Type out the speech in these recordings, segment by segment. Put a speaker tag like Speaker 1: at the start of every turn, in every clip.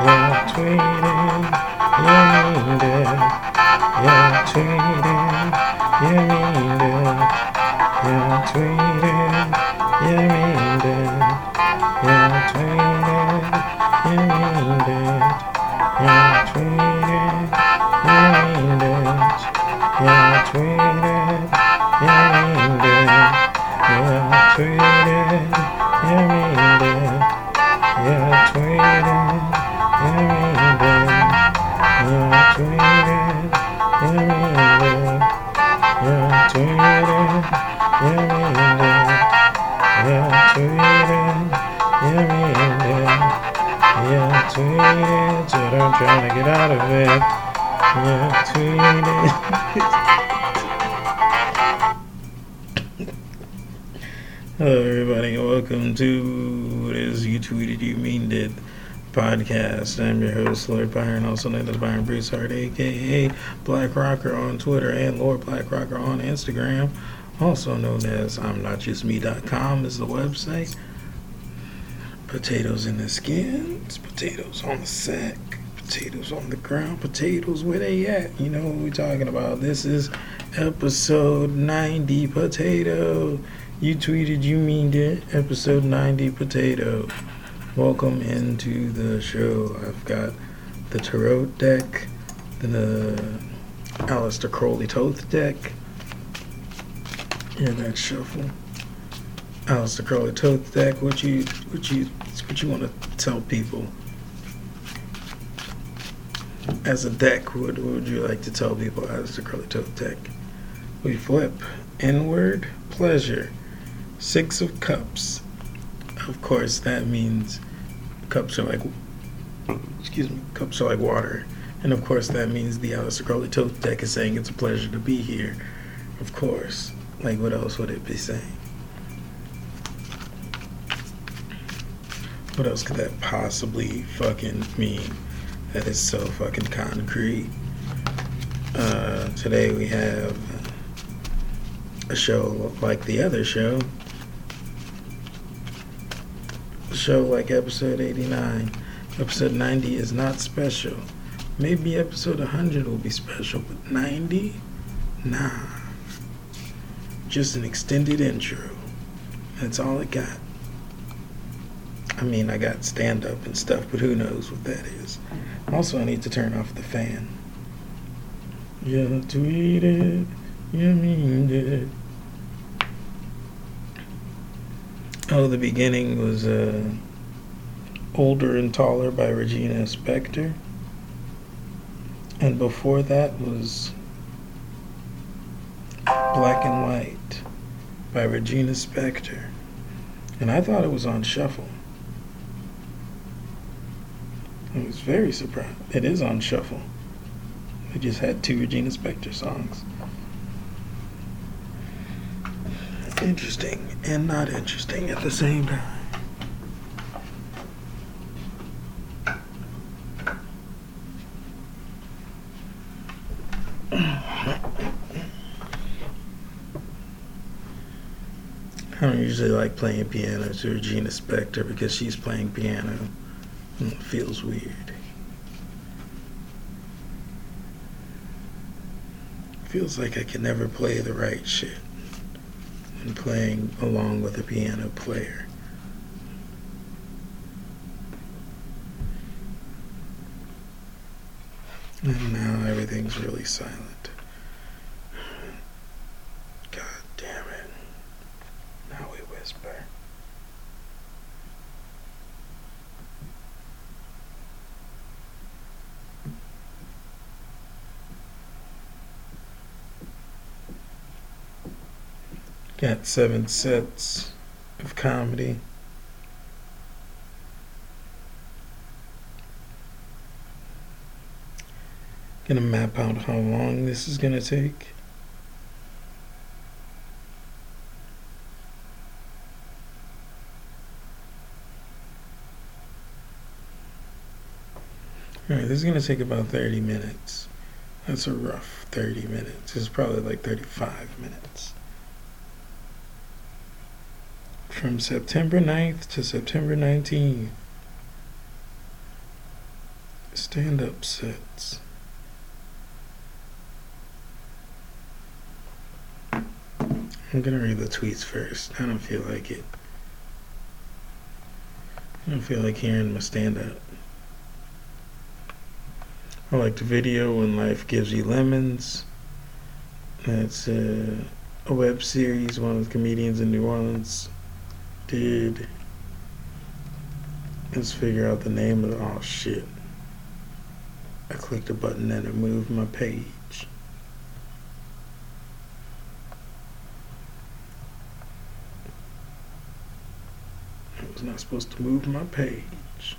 Speaker 1: You're treated, you need
Speaker 2: it. You're tweeting, you need it. You're tweeting. Hello, everybody, and welcome to what is You Tweeted, You Mean Did podcast. I'm your host, Lord Byron, also known as Byron Bruce Broussard, aka Black Rocker on Twitter and Lord Black Rocker on Instagram also known as I'm Not Just Me.com is the website. Potatoes in the skins, potatoes on the sack, potatoes on the ground, potatoes where they at. You know what we're talking about. This is episode 90 potato. You tweeted, you mean it. Episode 90 potato. Welcome into the show. I've got the Tarot deck, the Aleister Crowley Thoth deck, yeah, that shuffle. Aleister Crowley Thoth deck. What you what you what you want to tell people? As a deck, what, what would you like to tell people? Aleister Crowley Thoth deck. We flip inward pleasure. Six of Cups. Of course, that means cups are like excuse me, cups are like water. And of course, that means the Aleister Crowley Thoth deck is saying it's a pleasure to be here. Of course. Like, what else would it be saying? What else could that possibly fucking mean? That is so fucking concrete. Uh, today we have a show like the other show. Show like episode 89. Episode 90 is not special. Maybe episode 100 will be special, but 90? Nah just an extended intro. That's all I got. I mean, I got stand up and stuff, but who knows what that is. Also, I need to turn off the fan. You tweeted, you mean it. Oh, the beginning was uh, Older and Taller by Regina Spektor. And before that was Black and White by Regina Spektor. And I thought it was on shuffle. I was very surprised. It is on shuffle. We just had two Regina Spektor songs. Interesting and not interesting at the same time. I don't usually like playing piano to Regina Spektor because she's playing piano. and It feels weird. Feels like I can never play the right shit when playing along with a piano player. And now everything's really silent. God damn it. Now we whisper. Got seven sets of comedy. Gonna map out how long this is gonna take. Alright, this is gonna take about 30 minutes. That's a rough 30 minutes. It's probably like 35 minutes. From September 9th to September 19th. Stand up sets. I'm gonna read the tweets first. I don't feel like it. I don't feel like hearing my stand up. I like the video When Life Gives You Lemons. That's uh, a web series one of the comedians in New Orleans did. Let's figure out the name of the. Oh shit. I clicked a button and it moved my page. I was not supposed to move my page.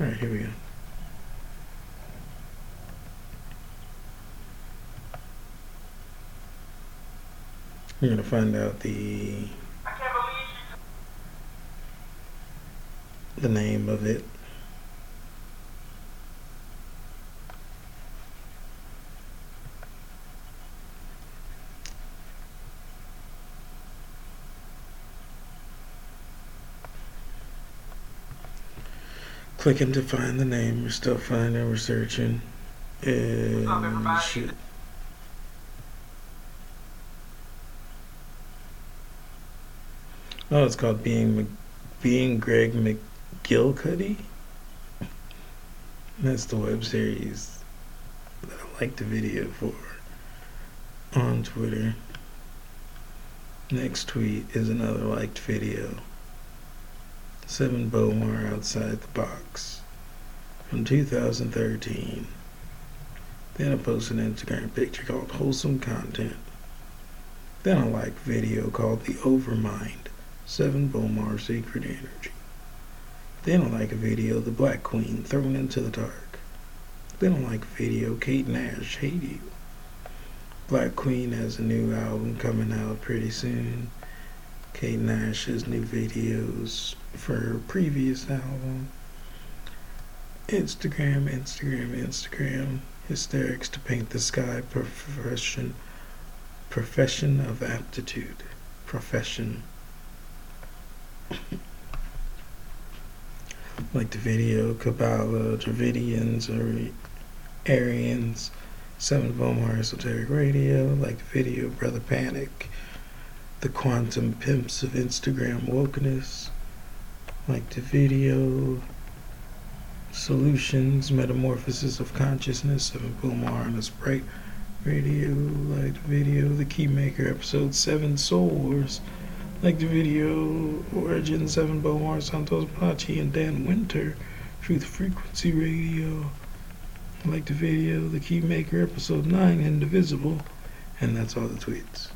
Speaker 2: Alright, here we go. You're gonna find out the the name of it. Clicking to find the name. We're still finding. We're searching. And shit. Oh, it's called being being Greg McGillicuddy. That's the web series that I liked the video for on Twitter. Next tweet is another liked video. Sevan Bomar outside the box from 2013. Then I posted an Instagram picture called Wholesome Content. Then I like video called The Overmind. Sevan Bomar Secret Energy. Then I like a video The Black Queen Thrown into the Dark. Then I like a video Kate Nash Hate You. Black Queen has a new album coming out pretty soon. Kate Nash has new videos for her previous album. Instagram, Instagram, Instagram. Hysterics to paint the sky. Profession. Profession of aptitude. Profession. Like the video Kabbalah, Dravidians, or Aryans, Sevan Bomar Esoteric Radio, like the video Brother Panic, the Quantum Pimps of Instagram Wokeness, like the video Solutions, Metamorphosis of Consciousness, Sevan Bomar on the Sprite Radio, like the video The Keymaker, episode 7 Soul Wars Like the video Origin Sevan Bomar Santos Bonacci and Dan Winter, Truth Frequency Radio. Like the video The Keymaker Episode 9 Indivisible. And that's all the tweets.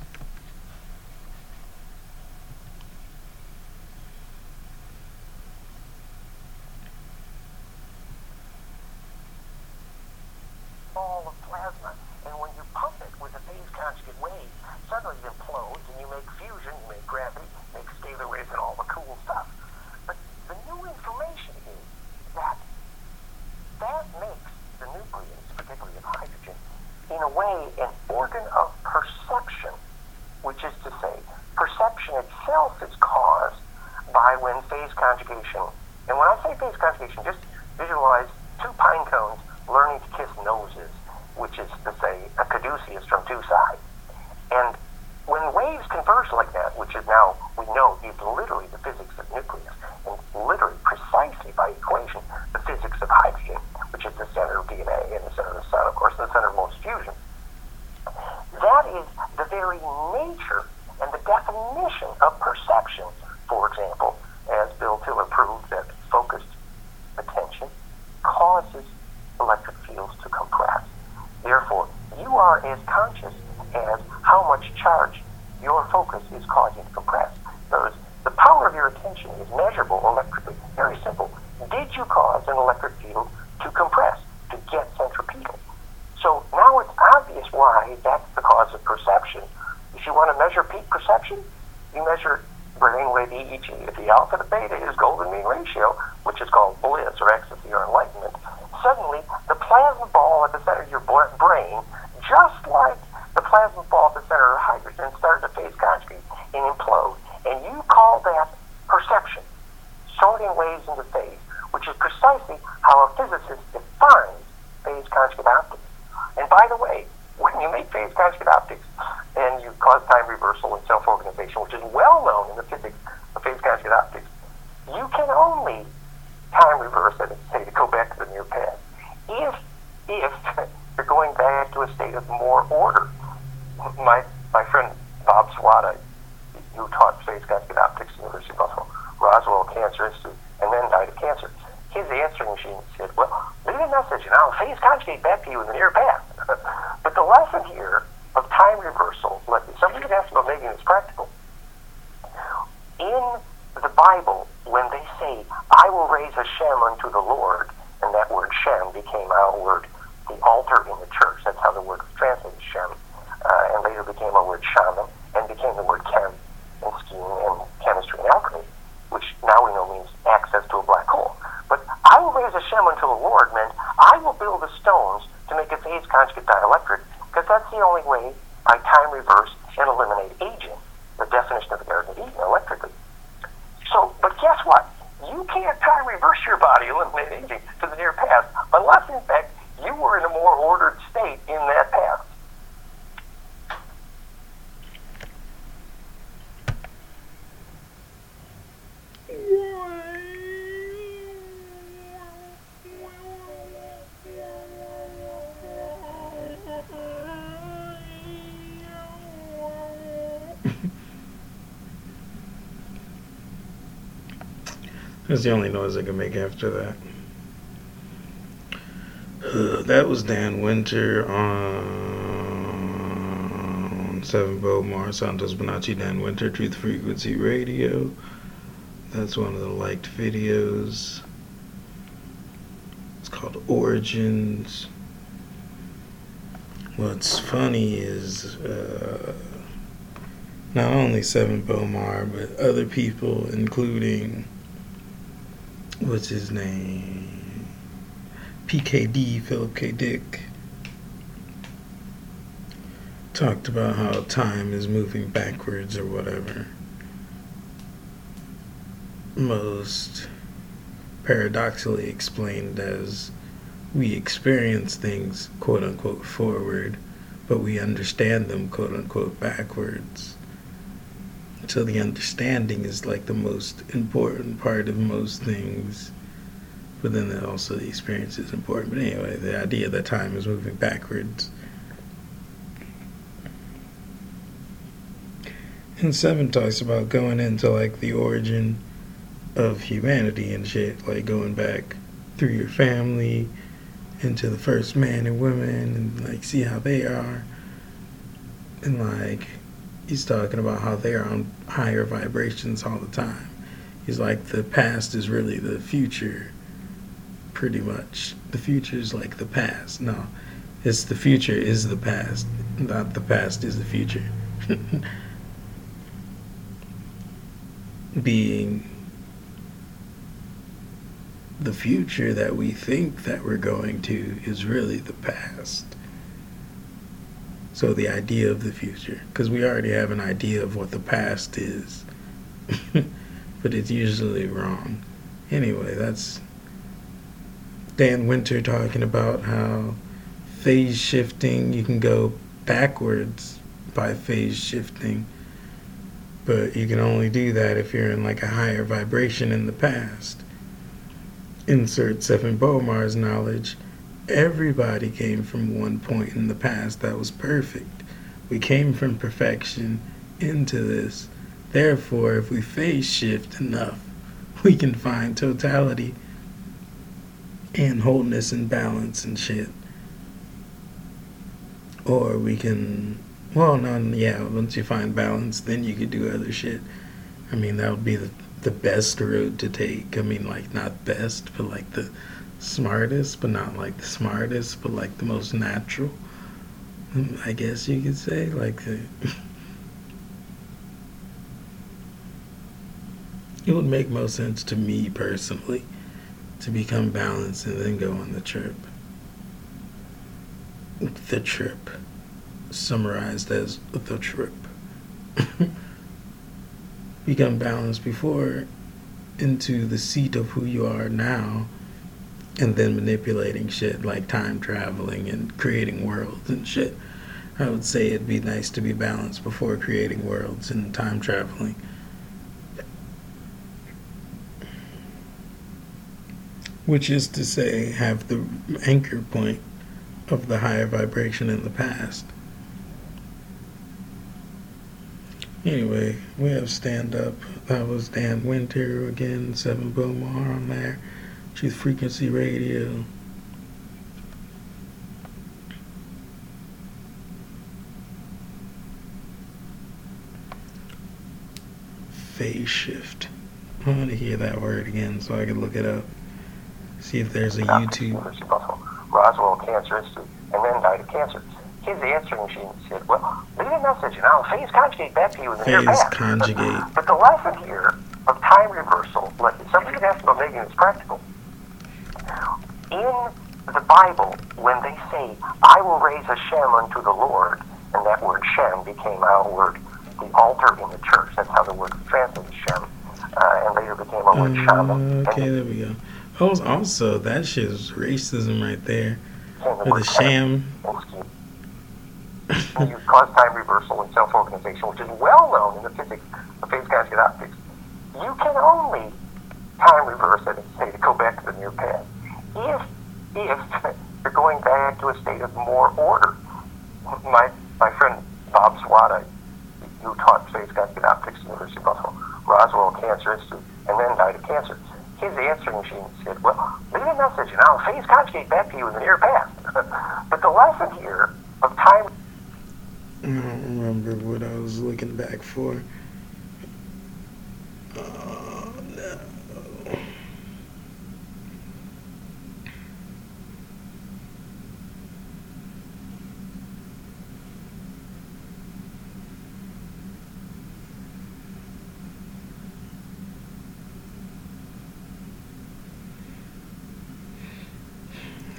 Speaker 3: ball of plasma, and when you pump it with a phase conjugate wave, suddenly it implodes, and you make fusion, you make gravity, make scalar waves, and all the cool stuff. But the new information is that that makes the nucleus, particularly of hydrogen, in a way an organ of perception, which is to say, perception itself is caused by when and when I say phase conjugation, just visualize two pine cones learning to kiss noses, which is to say a caduceus from two sides. And when waves converge like that, which is now we know is literally the physics of nucleus, and literally precisely by equation the physics of hydrogen, which is the center of DNA and the center of the sun, of course, the center of most fusion. That is the very nature and the definition of perception. For example, as Bill Tiller proved that focused attention causes electric fields to compress. Therefore, you are as conscious as how much charge your focus is causing to compress. Words, the power of your attention is measurable electrically. Very simple. Did you cause an electric field to compress, to get centripetal? So now it's obvious why that's the cause of perception. If you want to measure peak perception, you measure brainwave EEG. If the alpha to beta is golden mean ratio, That's the only
Speaker 2: noise I can make after that. Uh, that was Dan Winter on Sevan Bomar Santos Bonacci Dan Winter Truth Frequency Radio. That's one of the liked videos. It's called Origins. What's funny is uh, not only Sevan Bomar, but other people, including what's his name? PKD, Philip K. Dick, talked about how time is moving backwards or whatever. Most paradoxically explained as we experience things quote unquote forward, but we understand them quote unquote backwards. So the understanding is like the most important part of most things. But then also the experience is important. But anyway, the idea that time is moving backwards. And Sevan talks about going into like the origin of humanity and shit, like going back through your family into the first man and women and like see how they are. And like he's talking about how they are on higher vibrations all the time. He's like the past is really the future pretty much. The future is like the past. No. It's the future is the past, not the past is the future. Being the future that we think that we're going to is really the past. So the idea of the future, because we already have an idea of what the past is, but it's usually wrong. Anyway, that's Dan Winter talking about how phase shifting, you can go backwards by phase shifting, but you can only do that if you're in like a higher vibration in the past. Insert Sevan Bomars knowledge. Everybody came from one point in the past that was perfect. We came from perfection into this. Therefore, if we phase shift enough, we can find totality and wholeness and balance and shit. Or we can, well, no, yeah, once you find balance, then you could do other shit. I mean, that would be the, the best route to take. I mean, like, not best, but like the smartest, but not like the smartest, but like the most natural. I guess you could say. Like, uh, it would make most sense to me personally to become balanced and then go on the trip. The trip, summarized as the trip. become balanced before into the seat of who you are now and then manipulating shit like time traveling and creating worlds and shit. I would say it'd be nice to be balanced before creating worlds and time traveling. which is to say, have the anchor point of the higher vibration in the past. Anyway, we have stand up. That was Dan Winter again, Sevan Bomar on there. Truth Frequency Radio. Phase shift. I want to hear that word again so I can look it up. See if there's a YouTube.
Speaker 3: University of Buffalo, Roswell Cancer Institute, and then died of cancer. His answering machine said, well, leave a message and I'll phase conjugate back to you in the near
Speaker 2: Phase
Speaker 3: past.
Speaker 2: conjugate.
Speaker 3: But the lesson here of time reversal, like something you asked about making this practical. In the Bible, when they say, I will raise a Shem unto the Lord, and that word Shem became our word, the altar in the church. That's how the word was translated, Shem. Uh, and later became a word Shama. And
Speaker 2: Okay, there we go. Oh, also, that shit is racism right there.
Speaker 3: the
Speaker 2: Or the sham.
Speaker 3: You cause time reversal and self-organization, which is well known in the physics of phase conjugate optics. You can only time reverse it and say to go back to the near past if if you're going back to a state of more order. My my friend Bob Swada, who taught phase conjugate optics at the University of Buffalo, Roswell Cancer Institute, and then died of cancer. His answering machine said, "Well, leave a message, and I'll phase conjugate back to you in the near past." but the lesson here of time
Speaker 2: I don't remember what I was looking back for. Oh, no.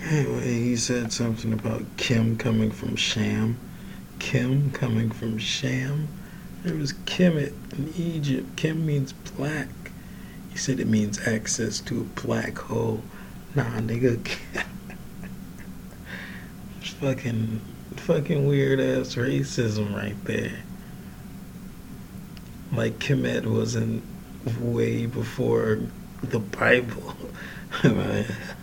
Speaker 2: Anyway, he said something about Kim coming from Sham. Kim coming from Sham. There was Kemet in Egypt. Kim means black. He said it means access to a black hole. Nah, nigga. It's fucking, fucking weird ass racism right there. Like Kemet wasn't way before the Bible.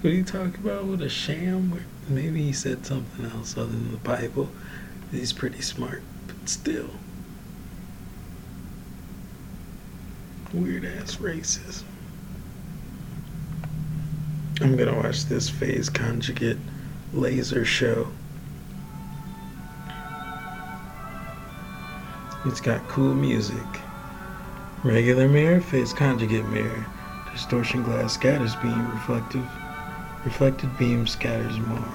Speaker 2: what are you talking about with a sham. Maybe he said something else other than the Bible. He's pretty smart, but still. Weird ass racism. I'm gonna watch this phase conjugate laser show. It's got cool music. Regular mirror, phase conjugate mirror, distortion glass scatters beam reflective reflected beam scatters more.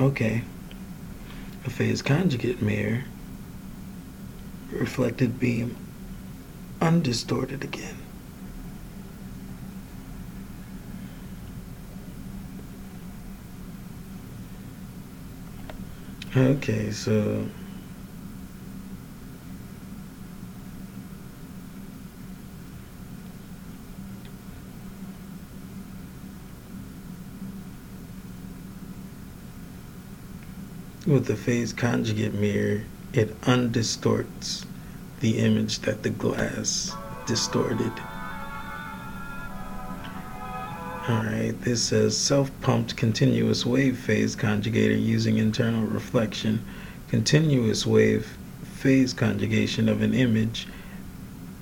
Speaker 2: Okay. A phase conjugate mirror, reflected beam undistorted again. Okay, so with the phase conjugate mirror, it undistorts the image that the glass distorted. Alright, this says self pumped continuous wave phase conjugator using internal reflection, continuous wave phase conjugation of an image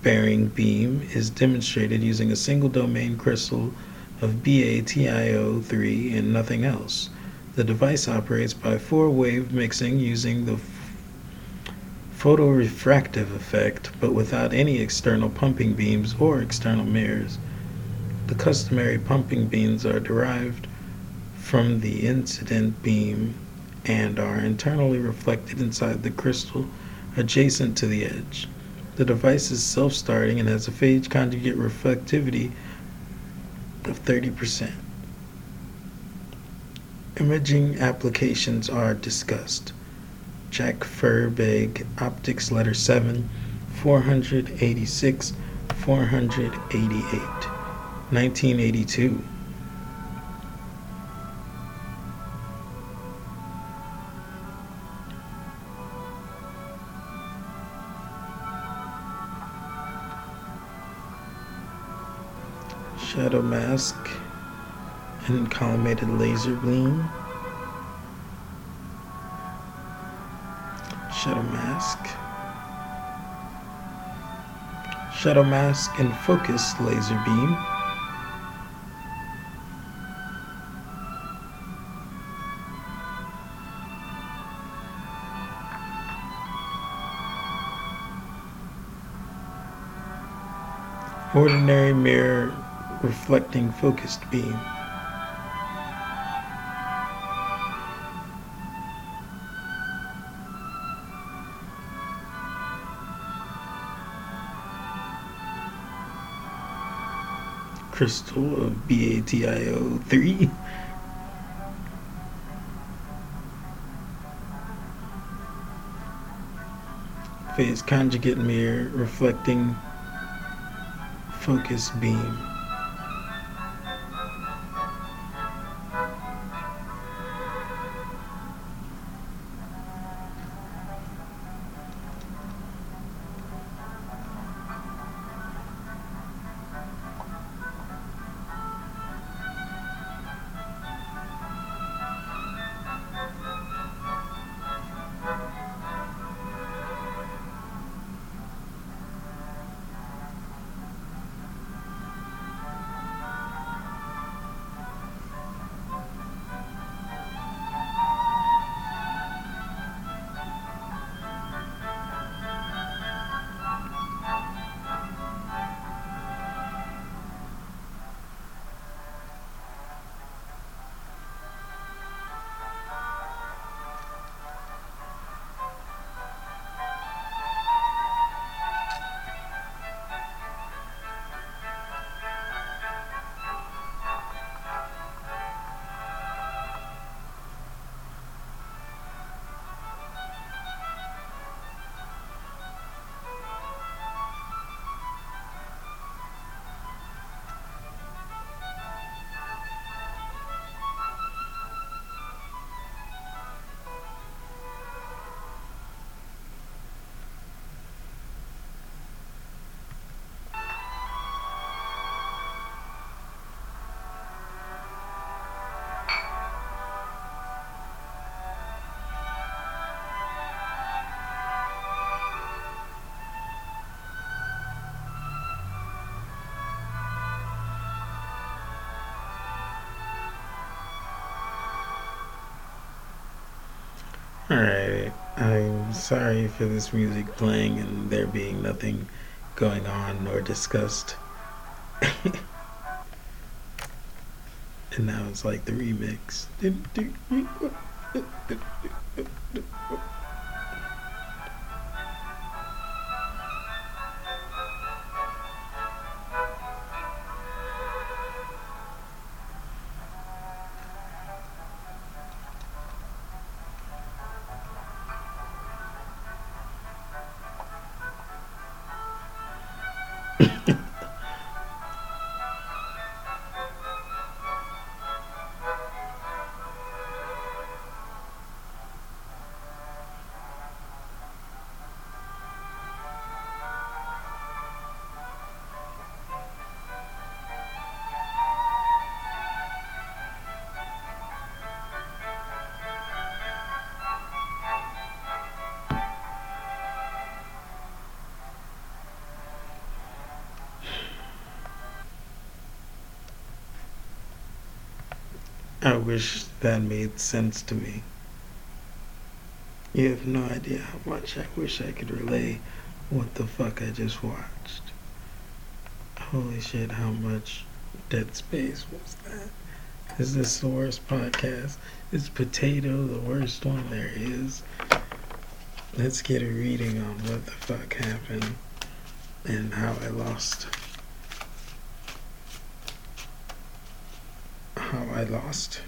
Speaker 2: bearing beam is demonstrated using a single domain crystal of BATIO3 and nothing else. The device operates by four wave mixing using the photorefractive effect, but without any external pumping beams or external mirrors. The customary pumping beams are derived from the incident beam and are internally reflected inside the crystal adjacent to the edge. The device is self starting and has a phase conjugate reflectivity of 30%. Imaging applications are discussed. Jack Feinberg, Optics Letter 7, 486, 488. 1982. Shadow mask and collimated laser beam. Shadow mask. Shadow mask and focused laser beam. ordinary mirror reflecting focused beam. Crystal of BATIO 3. Phase conjugate mirror reflecting focus beam. Alright, I'm sorry for this music playing and there being nothing going on or discussed. and now it's like the remix. I wish that made sense to me. You have no idea how much I wish I could relay what the fuck I just watched. Holy shit, how much Dead Space was that? Is this the worst podcast? Is Potato the worst one there is? Let's get a reading on what the fuck happened and how I lost. How I lost.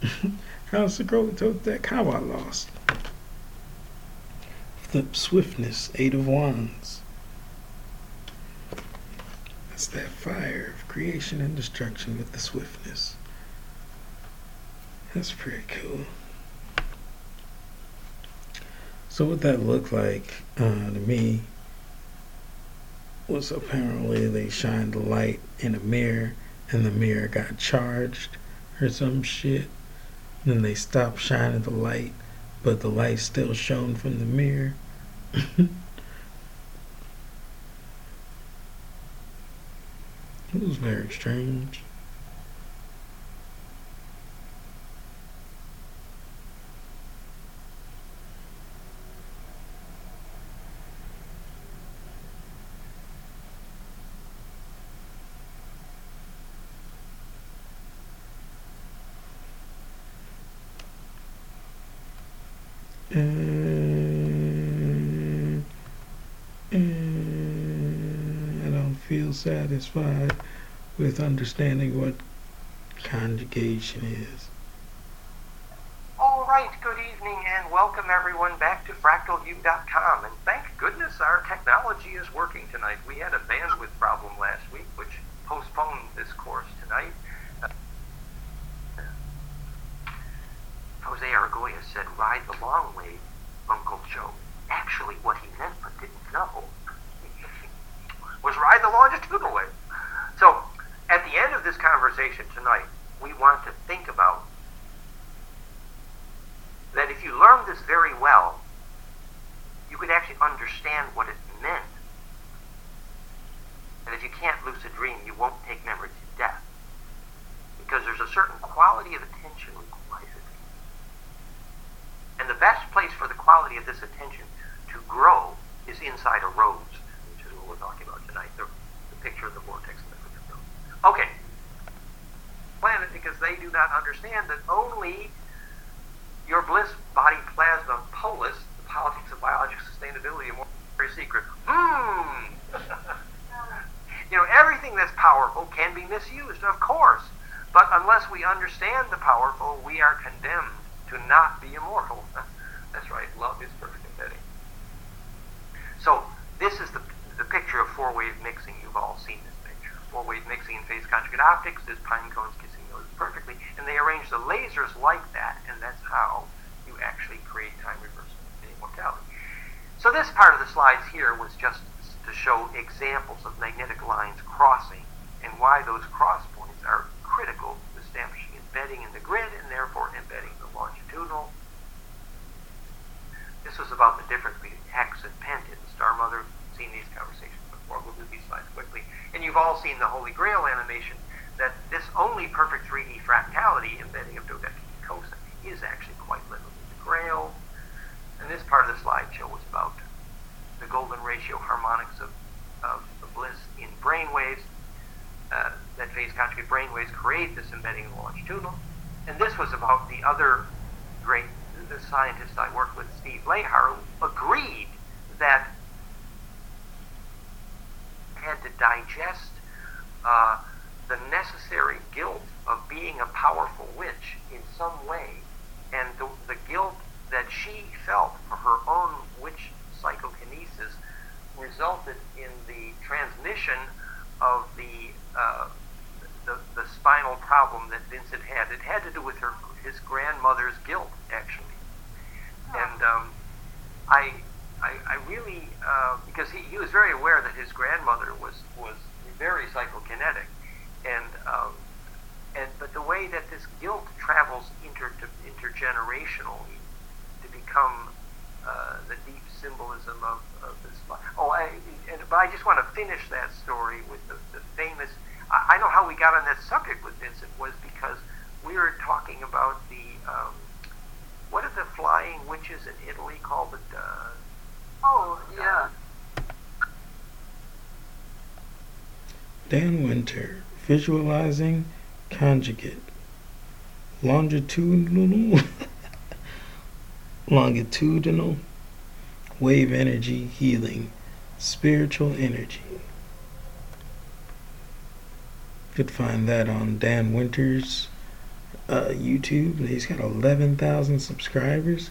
Speaker 2: How's the who told that how I lost? Flip swiftness, eight of wands. That's that fire of creation and destruction with the swiftness. That's pretty cool. So what that looked like uh, to me was apparently they shined the light in a mirror and the mirror got charged or some shit. Then they stopped shining the light, but the light still shone from the mirror. it was very strange. And, and I don't feel satisfied with understanding what conjugation is.
Speaker 4: All right, good evening and welcome everyone back to fractalu.com. And thank goodness our technology is working tonight. We had a bandwidth problem last week, which postponed this course tonight. Jose Argüelles said, ride the long way, Uncle Joe. Actually, what he meant but didn't know was ride the longitudinal way. So, at the end of this conversation tonight, we want to think about that if you learn this very well, you could actually understand what it meant. And if you can't lucid dream, you won't take memory to death. Because there's a certain quality of attention required. And the best place for the quality of this attention to grow is inside a rose, what we're talking about tonight, the, the picture of the vortex and the rose. Okay. Planet, because they do not understand that only your bliss body plasma polis, the politics of biologic sustainability, and more very secret. Hmm. you know, everything that's powerful can be misused, of course. But unless we understand the powerful, we are condemned to not be immortal. that's right, love is perfect embedding. So this is the, the picture of four-wave mixing. You've all seen this picture. Four-wave mixing in phase conjugate optics is pine cones kissing noses perfectly, and they arrange the lasers like that, and that's how you actually create time reversal and immortality. So this part of the slides here was just to show examples of magnetic lines crossing and why those cross points are critical to establishing embedding in the grid and therefore embedding the longitudinal. This was about the difference between hex and pentagon. Star Mother, seen these conversations before. We'll do these slides quickly. And you've all seen the Holy Grail animation that this only perfect 3D fractality embedding of dodecahedroncosine is actually quite literally the Grail. And this part of the slideshow was about the golden ratio harmonics of, of bliss in brainwaves. Uh, that phase conjugate brainwaves create this embedding in the longitudinal. And this was about the other great the scientist I worked with, Steve Lehar, agreed that had to digest uh, the necessary guilt of being a powerful witch in some way, and the, the guilt that she felt for her own witch psychokinesis resulted in the transmission of the, uh, the the spinal problem that Vincent had. It had to do with her his grandmother's guilt, actually, and um, I, I I really uh, because he, he was very aware that his grandmother was was very psychokinetic, and um, and but the way that this guilt travels inter intergenerationally to become uh, the deep symbolism of, of this. Oh, I, and, but I just want to finish that story with the, the famous. I, I know how we got on that subject with Vincent was because we were talking about the um, what are the flying witches in Italy called? The uh,
Speaker 3: Yeah.
Speaker 2: Dan Winter, visualizing conjugate. Longitudinal longitudinal wave energy healing, spiritual energy. You could find that on Dan Winter's uh, YouTube. He's got 11,000 subscribers.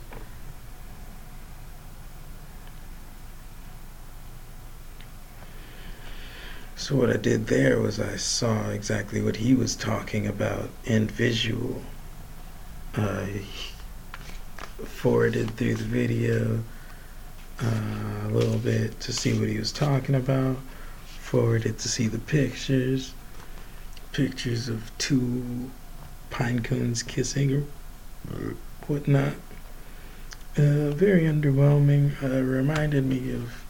Speaker 2: So what I did there was I saw exactly what he was talking about in visual. Uh, forwarded through the video uh, a little bit to see what he was talking about. Forwarded to see the pictures, pictures of two pine cones kissing or whatnot. Uh, very underwhelming. Uh, reminded me of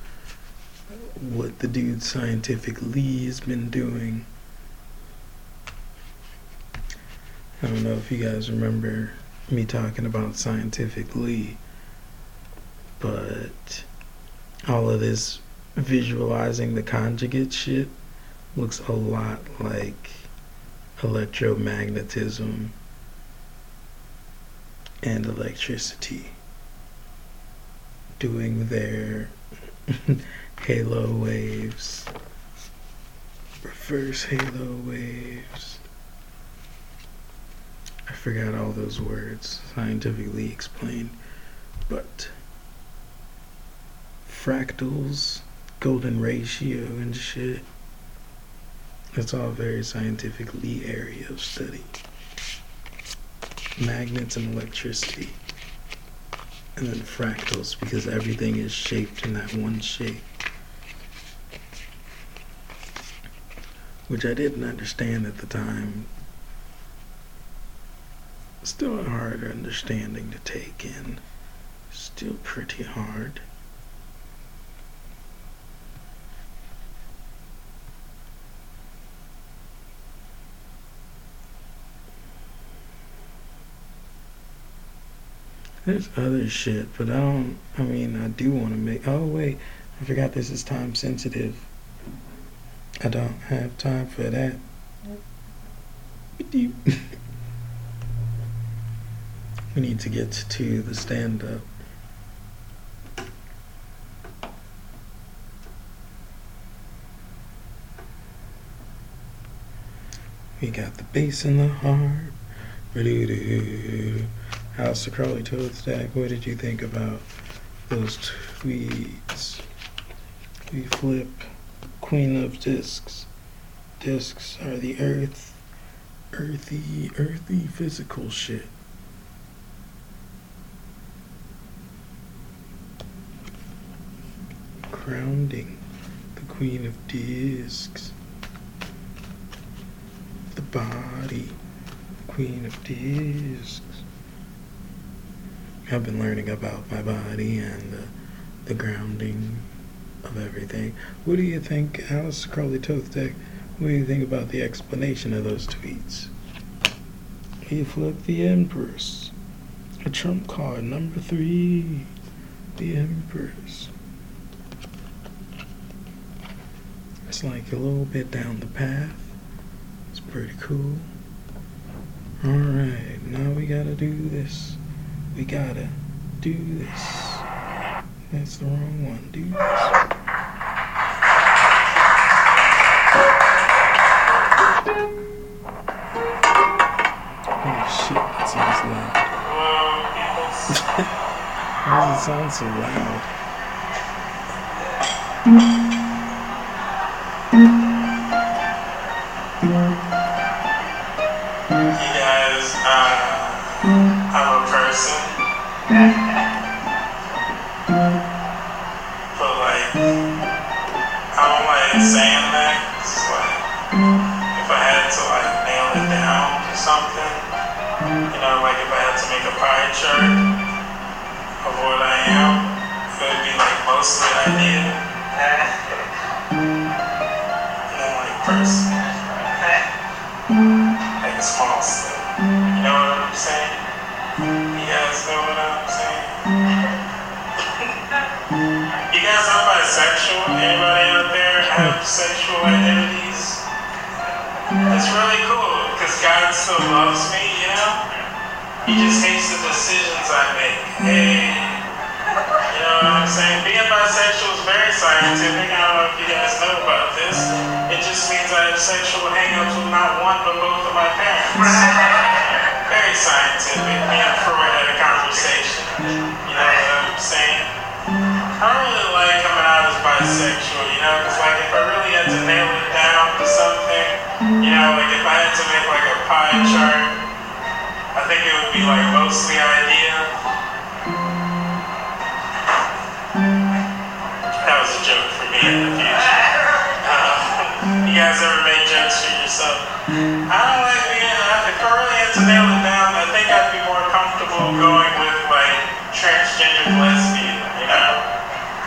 Speaker 2: what the dude Scientific Lee has been doing. I don't know if you guys remember me talking about Scientific Lee, but all of this visualizing the conjugate shit looks a lot like electromagnetism and electricity doing their halo waves, reverse halo waves. I forgot all those words, scientifically explained, but fractals, golden ratio, and shit. It's all very scientifically area of study. Magnets and electricity. And then fractals because everything is shaped in that one shape. Which I didn't understand at the time. Still a hard understanding to take in. Still pretty hard. There's other shit, but I don't. I mean, I do want to make. Oh wait, I forgot this is time sensitive. I don't have time for that. we need to get to the stand up. We got the bass in the heart. House of Crowley Thoth Deck, what did you think about those tweets? We flip Queen of Discs. Discs are the earth, earthy, earthy physical shit. Grounding, the Queen of Discs. The body, Queen of Discs. I've been learning about my body and the, the grounding of everything. What do you think, Aleister Crowley Thoth Deck? What do you think about the explanation of those tweets? He flipped the Empress. A trump card, number three, the Empress. It's like a little bit down the path. It's pretty cool. Alright, now we gotta do this. We gotta do this. That's the wrong one. Do this.
Speaker 5: Nail it down to something, you know, like if I had to make a pie chart what I am, would be like mostly idea. And then like person. Like a small slip. You know what I'm saying? You guys know what I'm saying? you guys are bisexual? Anybody out there have sexual identities? It's really cool because God still loves me, you know? He just hates the decisions I make. Hey. What I'm saying? Being bisexual is very scientific. I don't know if you guys know about this. It just means I have sexual hangups with not one but both of my parents. Very scientific. Me and Freud had a conversation. You know what I'm saying? I don't really like coming out as bisexual, you know, because like if I really had to nail it down to something, you know, like if I had to make like a pie chart, I think it would be like mostly idea. That was a joke for me in the future. Uh, you guys ever made jokes for yourself? I don't like being, uh, if I really had to nail it down, I think I'd be more comfortable going with like transgender lesbian, you know?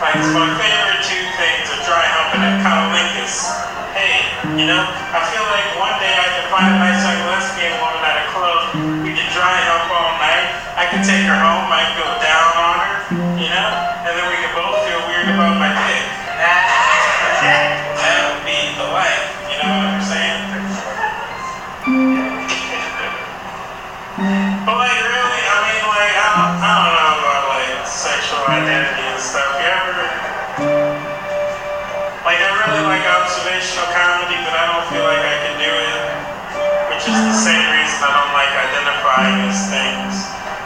Speaker 5: Like it's my favorite two things are dry humping and cunnilingus. Hey, you know, I feel like one day I can find a nice young lesbian woman at a club. We can dry hump all night. I can take her home. I can go down on her, you know, observational comedy, but I don't feel like I can do it. Which is the same reason I don't like identifying as things.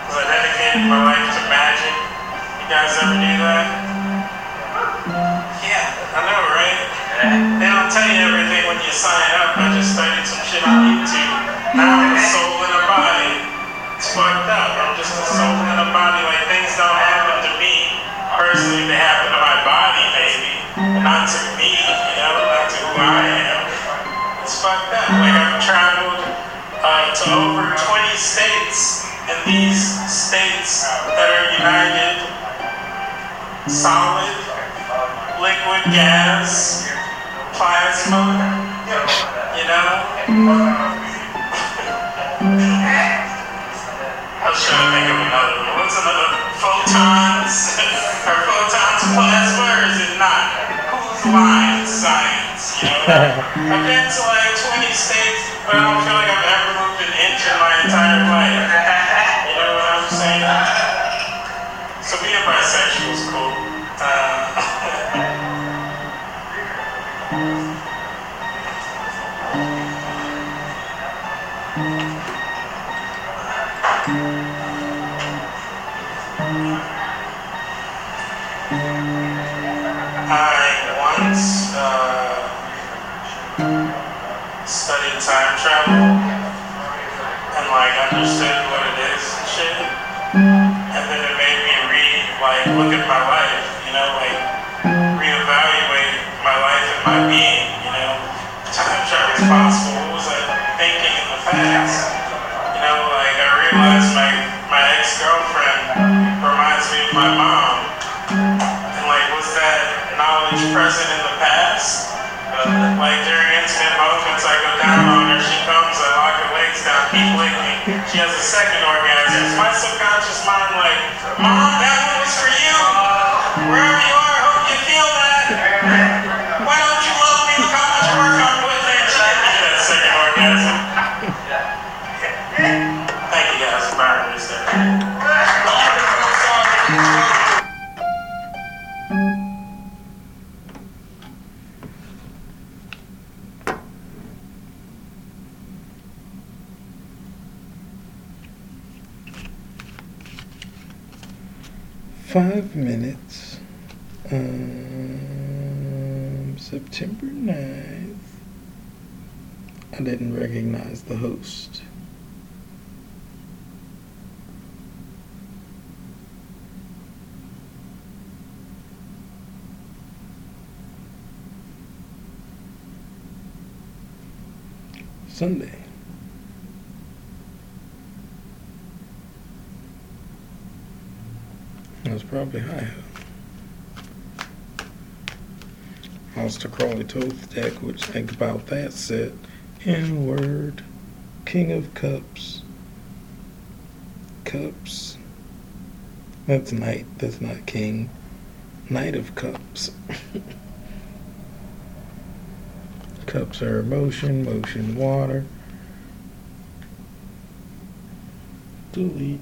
Speaker 5: Because I dedicated my life to magic. You guys ever do that? Yeah, I know, right? They don't tell you everything when you sign up. I just studied some shit on YouTube. Now I'm a soul in a body. It's fucked up. I'm just a soul in a body. Like things don't happen to me personally. They happen to my body, maybe, not to me. Who I am. It's fucked up. Like I've traveled uh, to over 20 states, and these states that are united, solid, liquid, gas, plasma. You know. I was trying to think of another one. What's another? Photons? Are photons plasma or is it not? Who's? Science, you know? I've been to like 20 states, but I don't feel like I've ever moved an inch in my entire life. You know what I'm saying? So being bisexual is cool. Uh, I uh, studied time travel and like understood what it is and shit. And then it made me re like look at my life, you know, like reevaluate my life and my being, you know. Time travel is possible. What was I thinking in the past? You know, like I realized my my ex girlfriend reminds me of my mom present in the past. But like during intimate moments, I go down on her, she comes, I lock her legs down, keep licking. She has a second orgasm. It's my subconscious
Speaker 6: mind like, Mom, that one was for you. Wherever you
Speaker 5: five minutes. Um, September 9th. I didn't recognize the host. Sunday. That was probably high. Aleister Crowley Thoth Deck, which think about that set. Inward, King of Cups, Cups. That's Knight, that's not King. Knight of Cups. cups are motion, motion, water. Delete.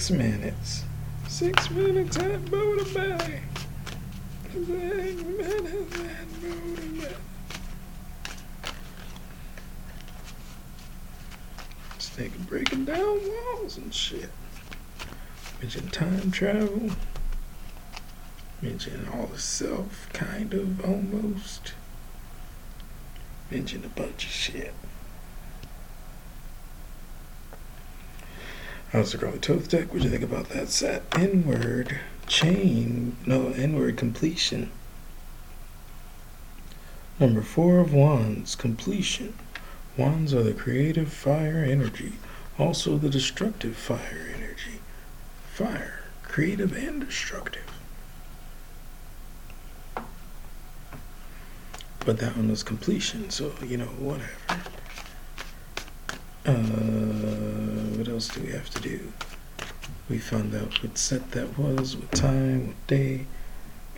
Speaker 2: six minutes. Six minutes at Buddha Bay. Six minutes at Buddha Bay. This breaking down walls and shit. Mention time travel. Mention all the self, kind of, almost. Mention a bunch of shit. How's the Grow Tooth Deck? What'd you think about that set? Inward chain, no, inward completion. Number four of Wands, completion. Wands are the creative fire energy, also the destructive fire energy. Fire, creative and destructive. But that one was completion, so, you know, whatever. Uh, what else do we have to do? We found out what set that was, what time, what day,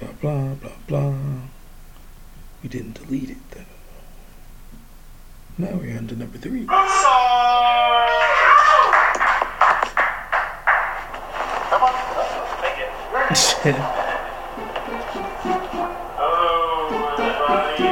Speaker 2: blah, blah, blah, blah. We didn't delete it though. Now we're on to number three.
Speaker 5: Shit.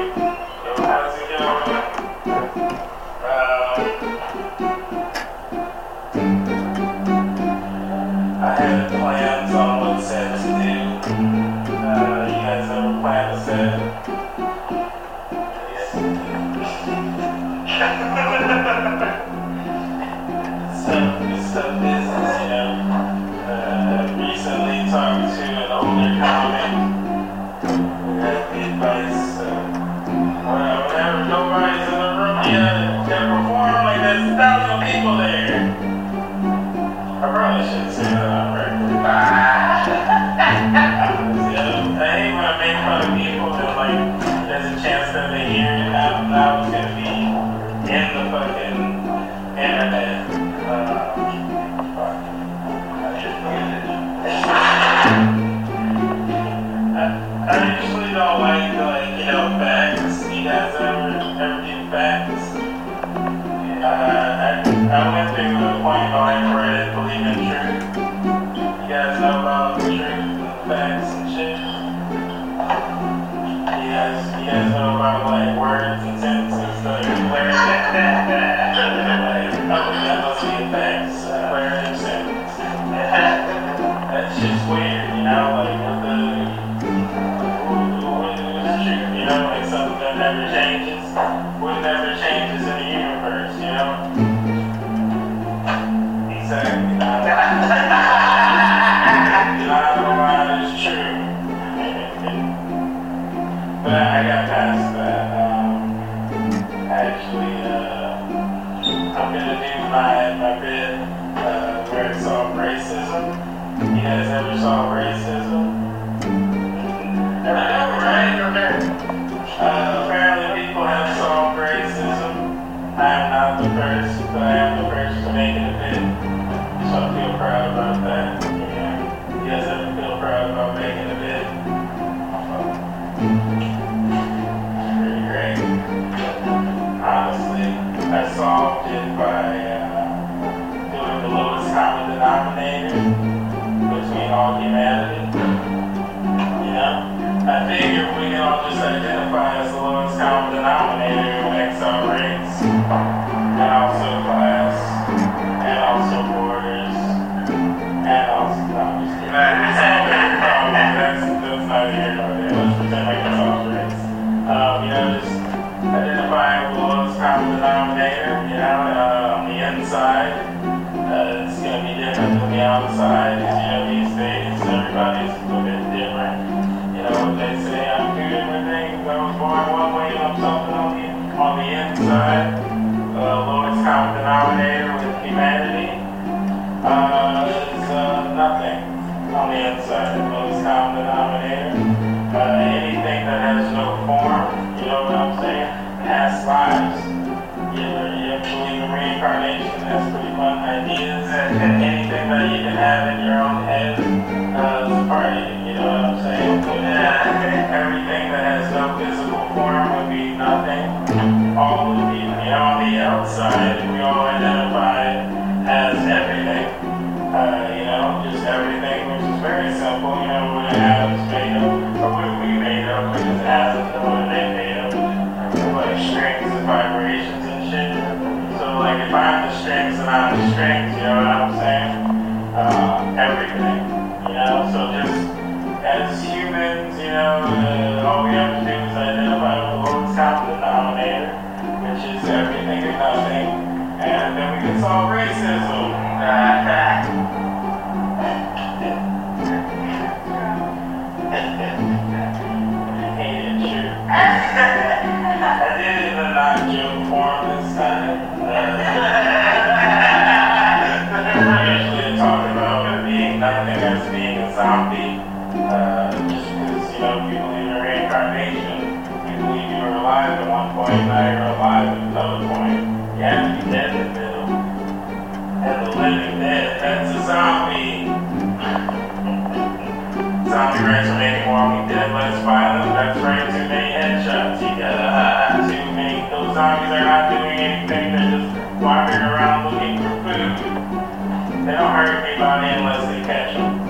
Speaker 5: you know, believe in reincarnation, you believe you were alive at one point, now you're alive at another point. You have to be dead in the middle. As a living dead, that's a zombie. zombie ransom anymore, we dead less violent, that's frame, too many headshots. You got uh, too many, those zombies are not doing anything, they're just wandering around looking for food. They don't hurt anybody unless they catch them.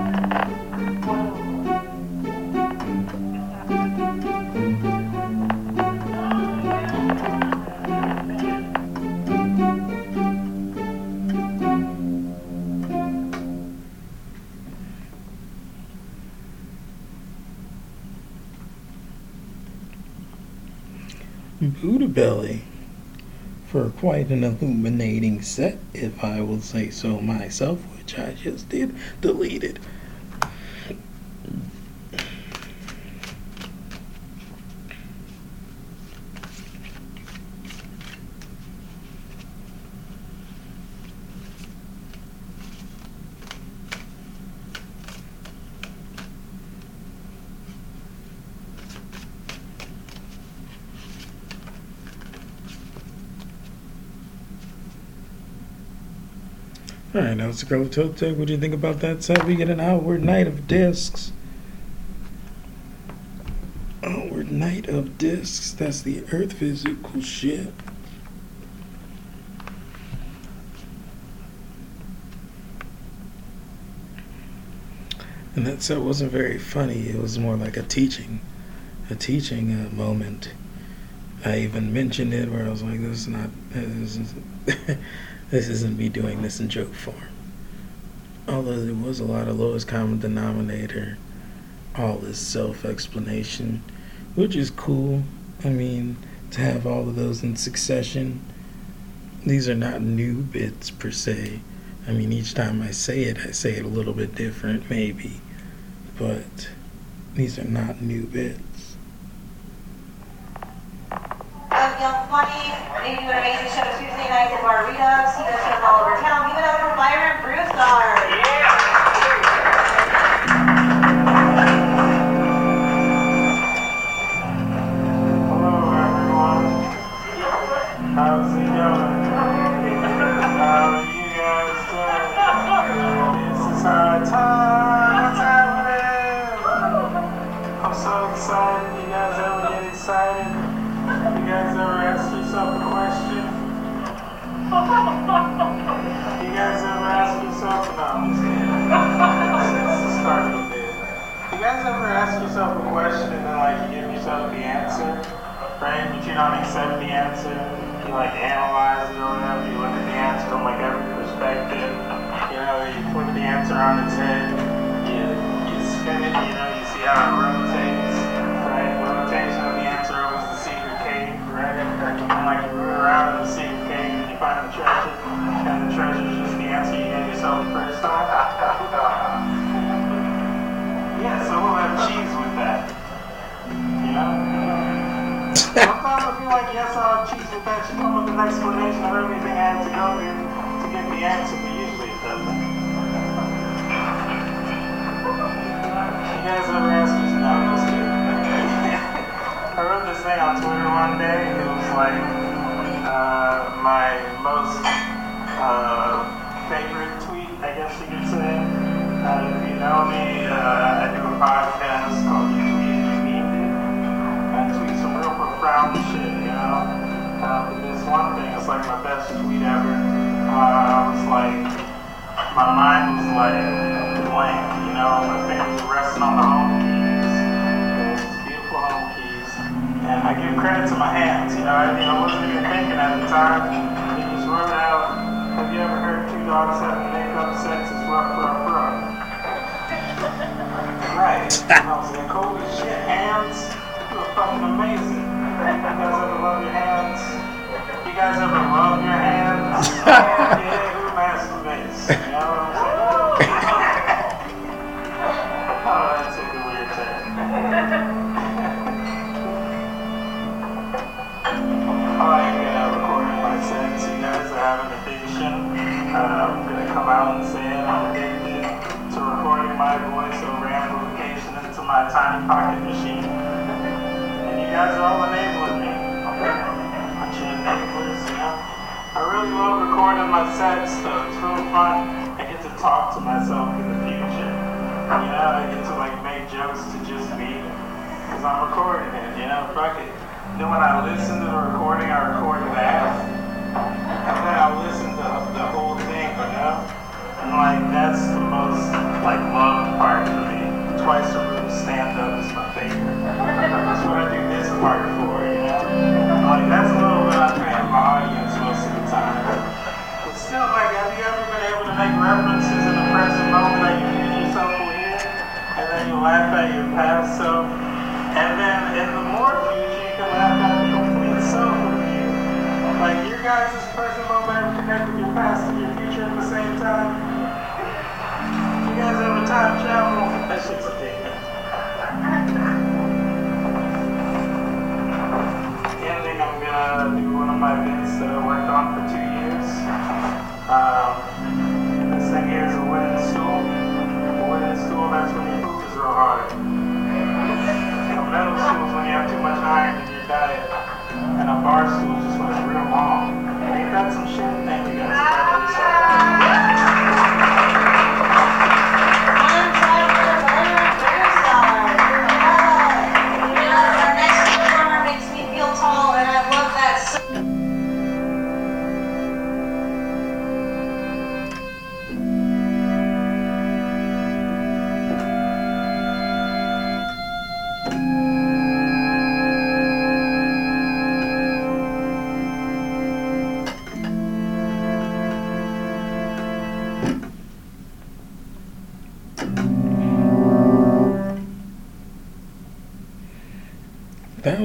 Speaker 5: Billy for
Speaker 2: quite an illuminating set, if I will say so myself, which I just did. Deleted. All right, now let's go to Tech. What do you think about that set? We get an outward night of discs. Outward night of discs. That's the earth physical shit. And that set wasn't very funny. It was more like a teaching, a teaching uh, moment. I even mentioned it where I was like, "This is not." This is This isn't me doing this in joke form. Although there was a lot of lowest common denominator, all this self explanation, which is cool. I mean, to have all of those in succession, these are not new bits per se. I mean, each time I say it, I say it a little bit different, maybe, but these are not new bits.
Speaker 7: of Young an amazing show Tuesday nights at bar shows all over town. Give it up for Byron
Speaker 5: Hello, everyone. How's it going? How are you guys doing? This is our time. What's happening? I'm so excited. You guys ever get excited? You guys ever ask yourself a question?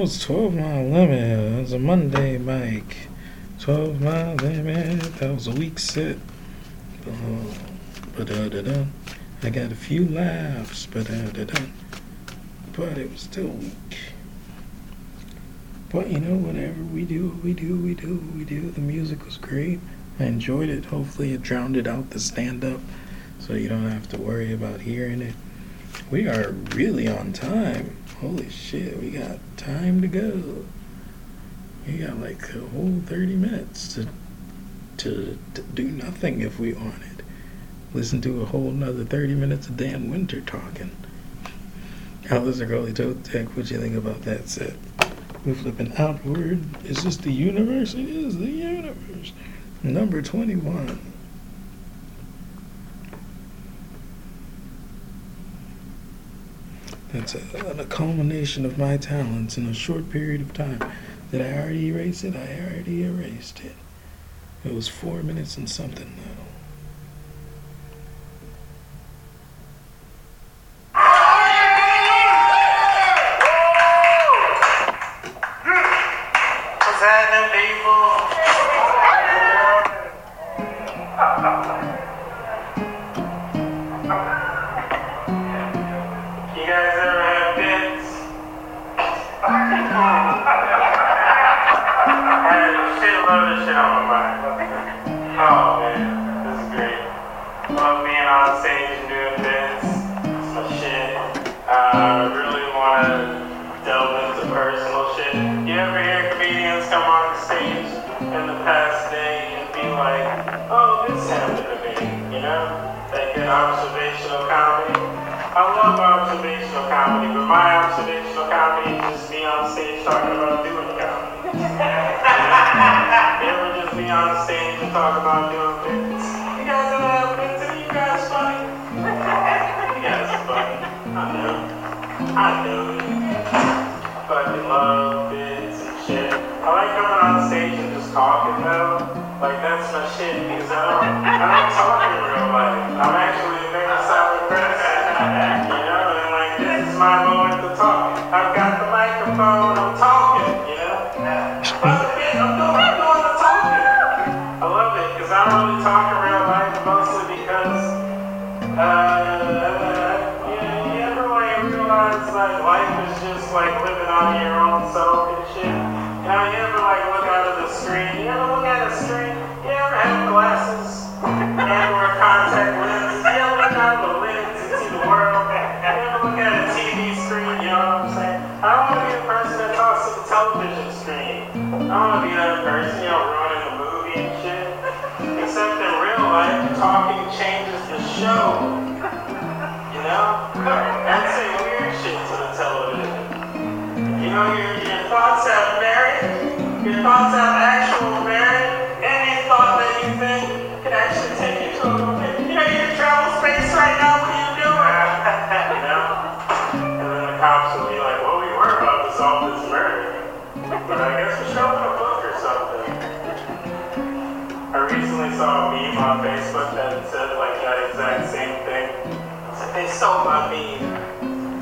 Speaker 2: 12 mile limit. That was a Monday mic. 12 mile limit. That was a weak set. Oh, uh, ba-da-da-da. I got a few laughs, ba-da-da-da. but it was still weak. But you know, whatever we do, we do, we do, we do. The music was great. I enjoyed it. Hopefully, it drowned it out the stand up so you don't have to worry about hearing it. We are really on time. Holy shit, we got time to go. We got like a whole 30 minutes to, to, to do nothing if we wanted. Listen to a whole another 30 minutes of Dan Winter talking. Aleister Crowley Thoth Deck, what you think about that set? We're flipping outward. Is this the universe? It is the universe. Number 21. That's a, a culmination of my talents in a short period of time. Did I already erase it? I already erased it. It was four minutes and something though.
Speaker 5: Comedy. I love observational comedy, but my observational comedy is just me on stage talking about doing comedy. ever just be on stage and talk about doing bits? You guys ever bits? You guys funny? you guys are funny. I know. I know it. Fucking love bits and shit. I like coming on stage and just talking though. Like that's my shit because I don't, I don't talk in real life. I'm actually screen? You know, I love it because I don't really talk around life mostly because, yeah, you ever like realize that life is just like living on your own self and shit? You ever like look out of the screen. You never look at a screen? You ever have glasses and or contact lenses? I don't want to be the person that talks to the television screen. I don't want to be that person, you know, ruining the movie and shit. Except in real life, talking changes the show. You know? And say weird shit to the television. You know, your, your thoughts have merit. Your thoughts have actual merit. Any thought that you think could actually take you to a You know, you can travel space right now. What are you doing? you know? Solve this murder. But I guess we're showing a book or something. I recently saw a meme on Facebook that said like that exact same thing. It's like they stole my meme.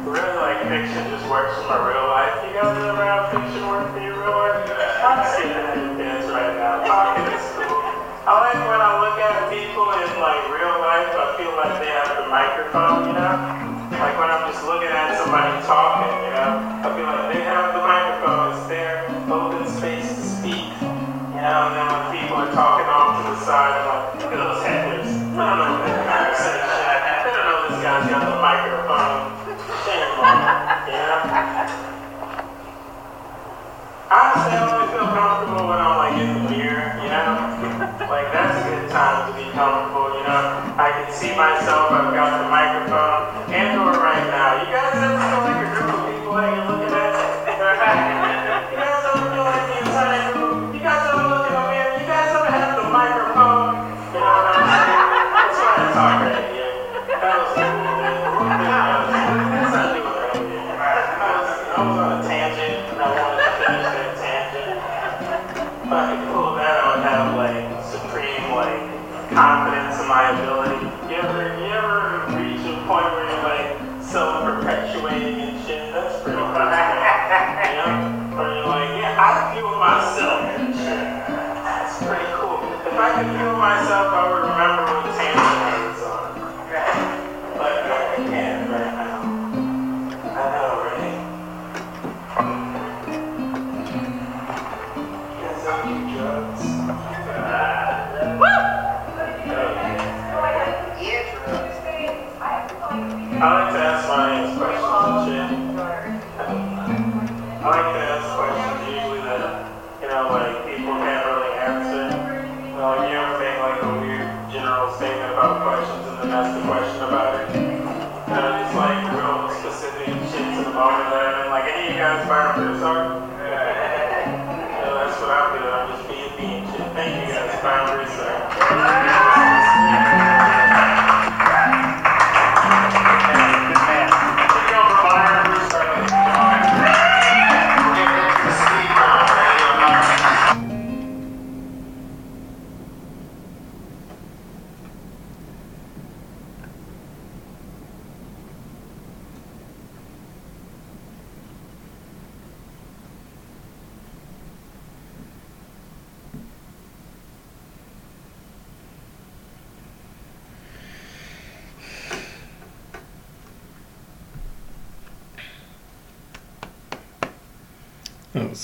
Speaker 5: Really, like fiction just works for my real life. You guys ever have fiction work for your real life? I'm sitting at your dance right now. Talking is cool. I like when I look at people in like real life. I feel like they have the microphone, you know. Like when I'm just looking at somebody talking, you know. I feel like they have the microphone. It's their open space to speak. You know, and then when people are talking off to the side, I'm like, look at those headers. I don't know what they're conversation. They don't know this guy's got the microphone. Shame you know? Honestly, I only feel comfortable when I'm like in the mirror, you know? Like that's a good time to be comfortable? I can see myself. I've got the microphone. Andor right now. You guys ever feel like a group of people that you're looking at? Feel Guys Byron Broussard? You know, that's what I'm doing. I'm just being shit. Thank you guys, Byron Broussard.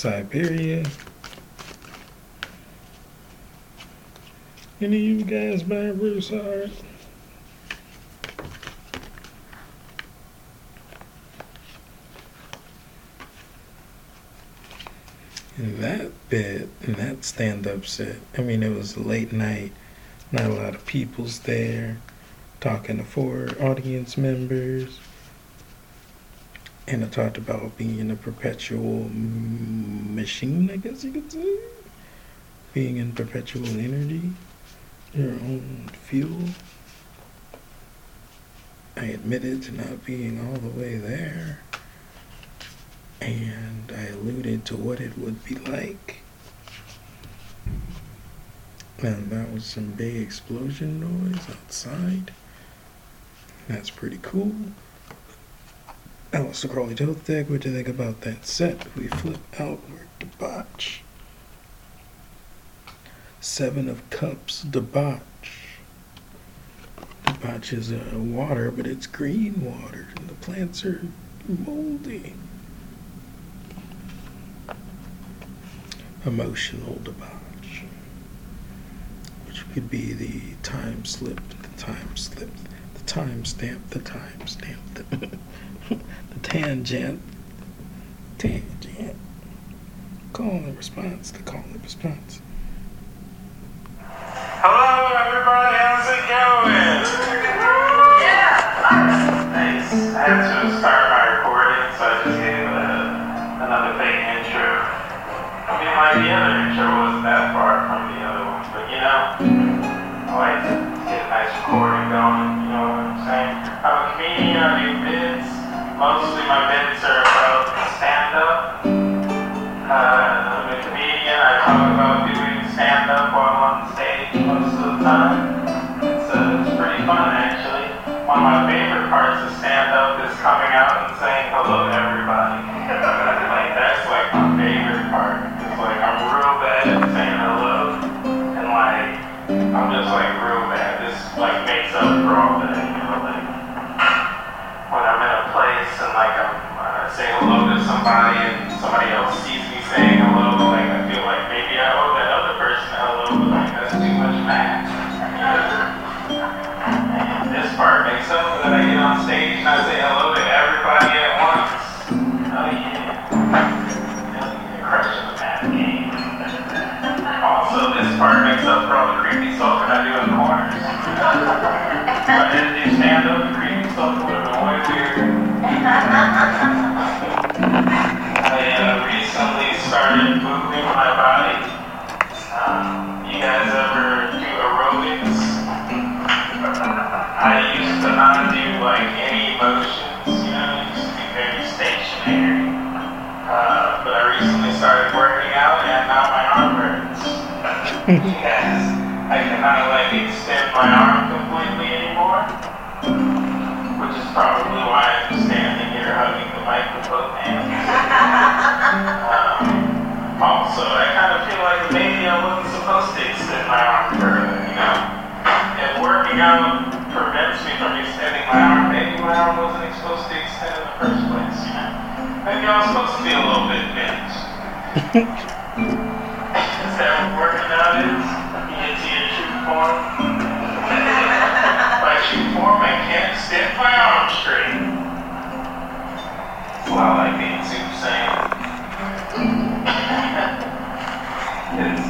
Speaker 2: Siberia. Any of you guys buy Broussard? And that bit, that stand up set, I mean, it was late night, not a lot of people's there, talking to four audience members. And it talked about being in a perpetual machine, I guess you could say. Being in perpetual energy, your own fuel. I admitted to not being all the way there. And I alluded to what it would be like. And that was some big explosion noise outside. That's pretty cool. Aleister Crowley Thoth Deck, what do you think about that set? We flip outward, debauch. Seven of Cups, debauch. Debauch is uh, water, but it's green water, and the plants are moldy. Emotional debauch, which could be the time slip, the time slip, the time stamp, the time stamp. The tangent. Tangent. Call and response. The call and response.
Speaker 5: Mostly my bits are about stand up. Uh, I'm a comedian. I talk about doing stand up while I'm on stage most of the time. It's, uh, it's pretty fun actually. One of my favorite parts of stand up is coming out and saying hello to everybody. like that's like my favorite part. It's like I'm real bad at saying hello, and like I'm just like real bad. This like makes up for all that. You know, like when I'm in a place and like I'm uh, say hello to somebody and somebody else sees me saying hello, like I feel like maybe I owe that other person hello, but like that's too much match. And this part makes up for that I get on stage and I say hello to everybody at once. Oh yeah. Hell the math game. Also, this part makes up for all the creepy stuff that I do in the corners. I didn't do stand up, creepy been way weird. Started moving my body. Um, you guys ever do aerobics? I used to not do like any motions, you know, I used to be very stationary. Uh, but I recently started working out and now my arm hurts. yes, I cannot like extend my arm completely anymore. Which is probably why I'm standing here hugging the mic with both hands. Also, so I kind of feel like maybe I wasn't supposed to extend my arm further, you know? And working out prevents me from extending my arm, maybe my arm wasn't supposed to extend in the first place, you know? Maybe I was supposed to be a little bit bent. is that what working out is? You get to your true form? my true form, I can't extend my arm straight. Well, I like being Super Saiyan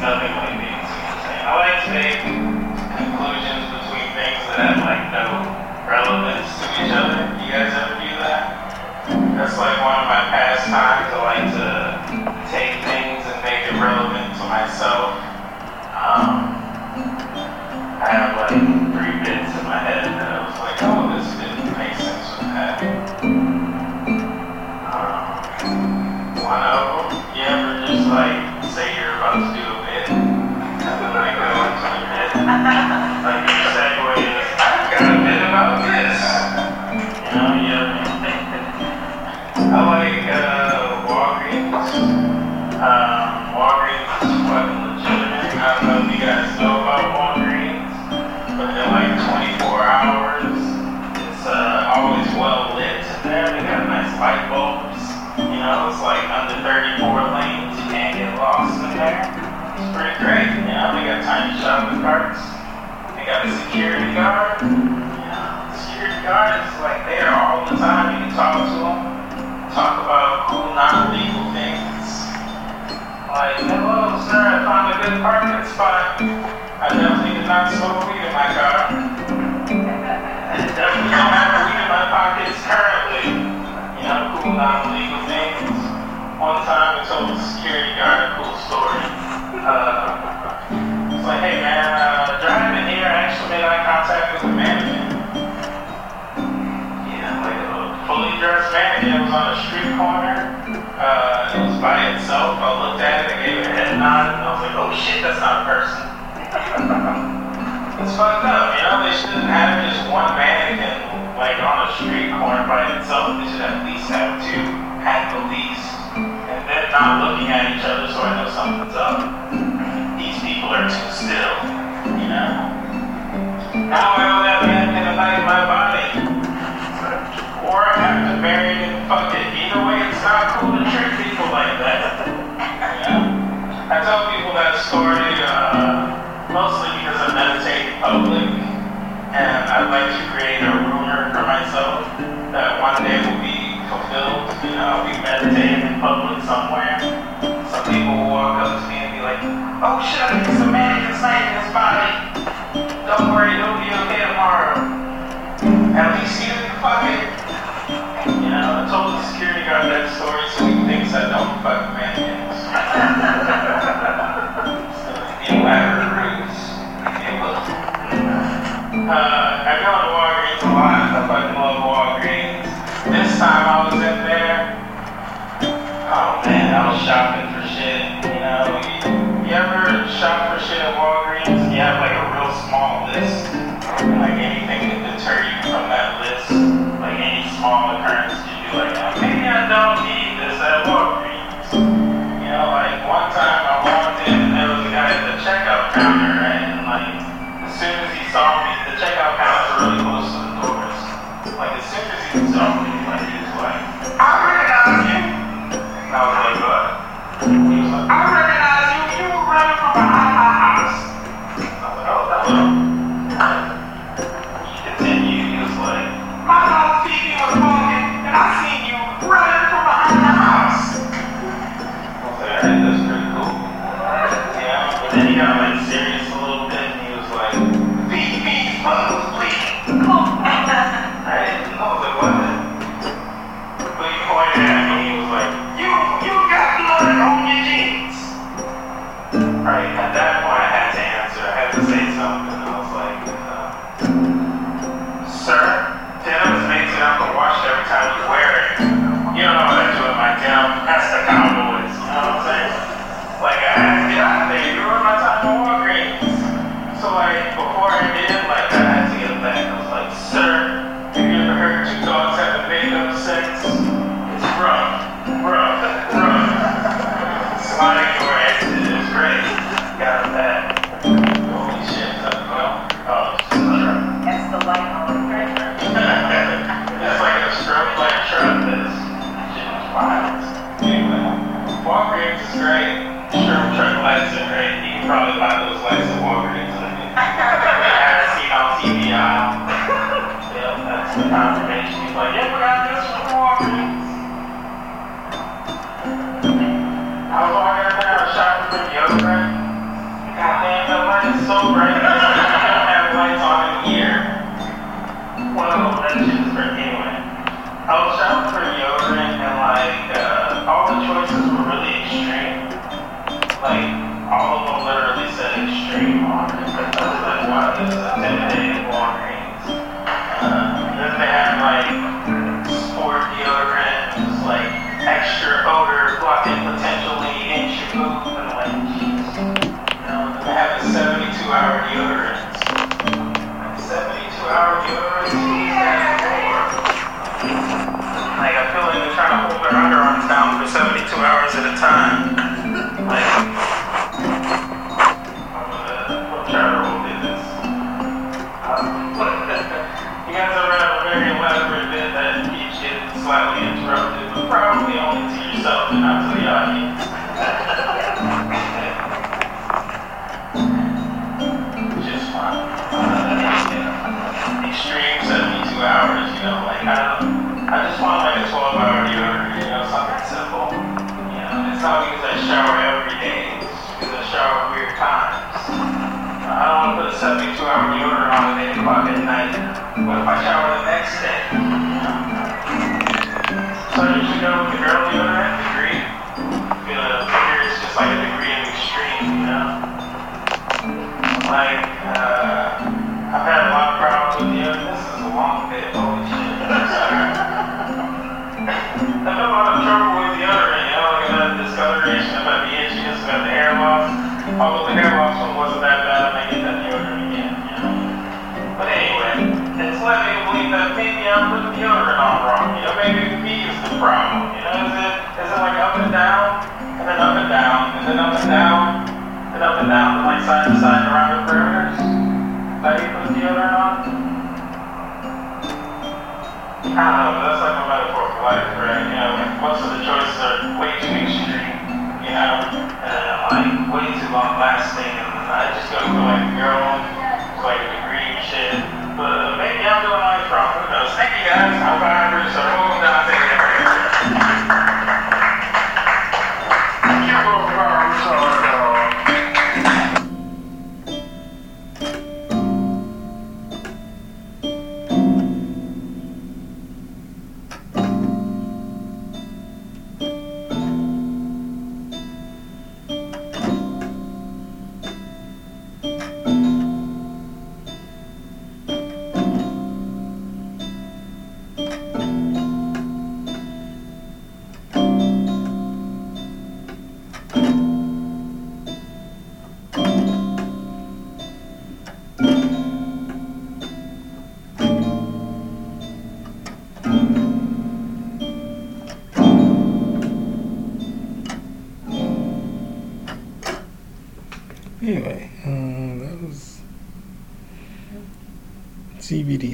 Speaker 5: nothing. I like to make conclusions between things that have like no relevance to each other. You guys ever do that? That's like one of my pastimes. I like to take things and make it relevant to myself. Um, I have like three bits in my head that I was like, oh, this didn't make sense with that. Um, one of them, you ever just like say you're about to shopping carts. They got a security guard. The security guard is like there all the time. You can talk to them talk about cool non-legal things. Like, hello, sir, I found a good parking spot. I definitely did not smoke weed in my car. I definitely don't have weed in my pockets currently. You know, cool non-legal things. One time I told the security guard a cool story. Uh, it's like, hey man, uh, driving here, I actually made eye contact with the mannequin. Yeah, like a fully dressed mannequin. Was on a street corner. Uh, it was by itself. I looked at it, I gave it a head nod, and I was like, oh shit, that's not a person. it's fucked up, you know? They shouldn't have just one mannequin, like, on a street corner by itself. They should at least have two at the least. And then not looking at each other so I know something's up. Too still, you know? Now I owe that mannequin a night in my body. Or I have to bury it and fuck it. Either way, it's not cool to trick people like that. I tell people that story uh, mostly because I meditate in public, and I'd like to create a rumor for myself that one day will be fulfilled. You know, I'll be meditating in public somewhere. Some people will walk up to me like, "Oh shit, I think some mannequin's night in his body. Don't worry, it'll be okay tomorrow." At least you fuck it. You know, I told the security guard that story so he thinks I don't fuck mannequins. so the elaborate ruse, will. Uh, I go to Walgreens a lot. I fucking love Walgreens. This time I was in there. Oh man, I was shopping for shit. You know, you, you ever shop for shit at Walgreens? You have like a real small list. Like anything to deter you from that list. Like any small occurrence, you like, oh, maybe I don't need this at Walgreens. You know, like one time I walked in and there was a guy at the checkout counter? And like, as soon as he saw me, the checkout counters problem. You know, is it is it like up and down, and then up and down, and then up and down, and up and down, and like side to side around the perimeters? That you put deodorant on? I don't know, but that's like a metaphor for life, right? You know, most of the choices are way too extreme, you know, and like way too long lasting, and I just go for like girl, like degree shit. But maybe I'm doing life wrong, who knows? Thank you guys, I'm Byron, so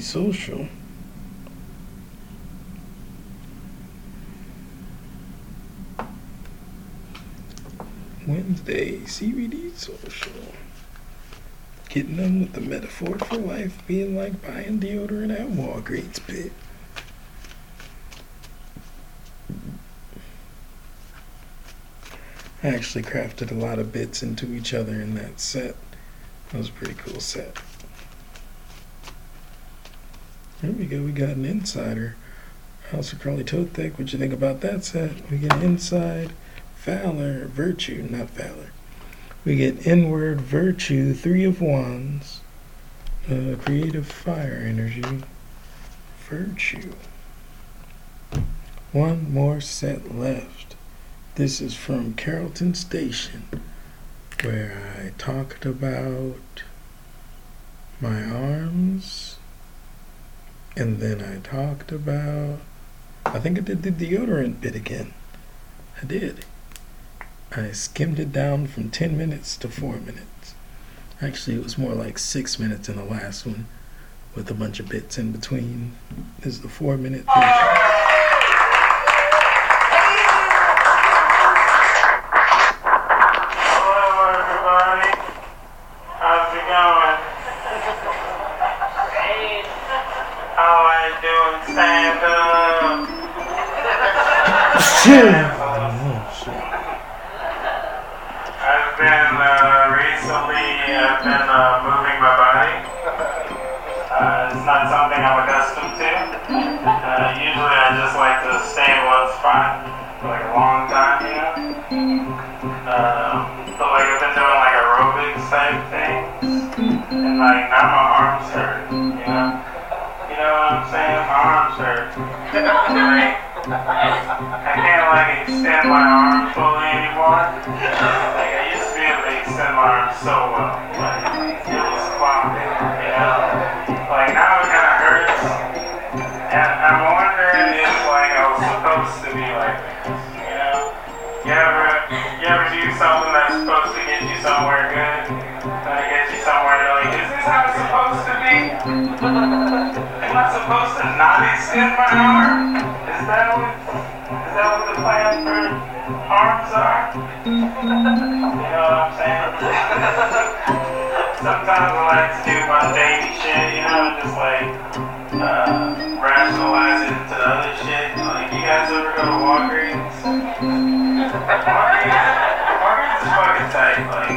Speaker 2: Social. Wednesday, CBD Social. Getting them with the metaphor for life being like buying deodorant at Walgreens pit. I actually crafted a lot of bits into each other in that set. That was a pretty cool set. There we go. We got an insider. Aleister Crowley Thoth Deck. What you think about that set? We get inside, Valor, Virtue, not Valor. We get inward, Virtue, Three of Wands, uh, Creative Fire Energy, Virtue. One more set left. This is from Carrollton Station, where I talked about my arms, and then I talked about. I think I did the deodorant bit again. I did. I skimmed it down from 10 minutes to 4 minutes. Actually, it was more like 6 minutes in the last one, with a bunch of bits in between. This is the 4 minute version.
Speaker 5: I've been uh, recently, I've been uh, moving my body. Uh, it's not something I'm accustomed to. usually I just like to stay in one spot for like a long time, you know? Um, but like I've been doing like aerobics type things, and like now my arms hurt, you know? You know what I'm saying? My arms hurt. extend my arm? Is that what is that what the plan for arms are? You know what I'm saying? Sometimes I like to do my baby shit, you know, just like uh, rationalize it into other shit. Like you guys ever go to Walgreens? Walgreens, Walgreens is fucking tight. Like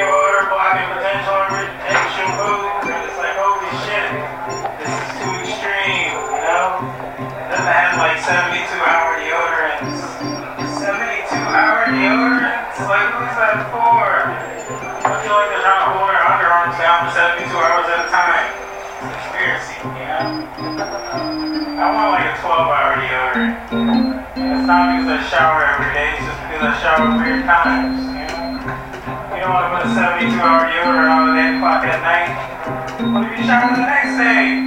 Speaker 5: I shower weird times, you know? You don't want to put a 72 hour deodorant on at 8 o'clock at night. What if you shower the next day?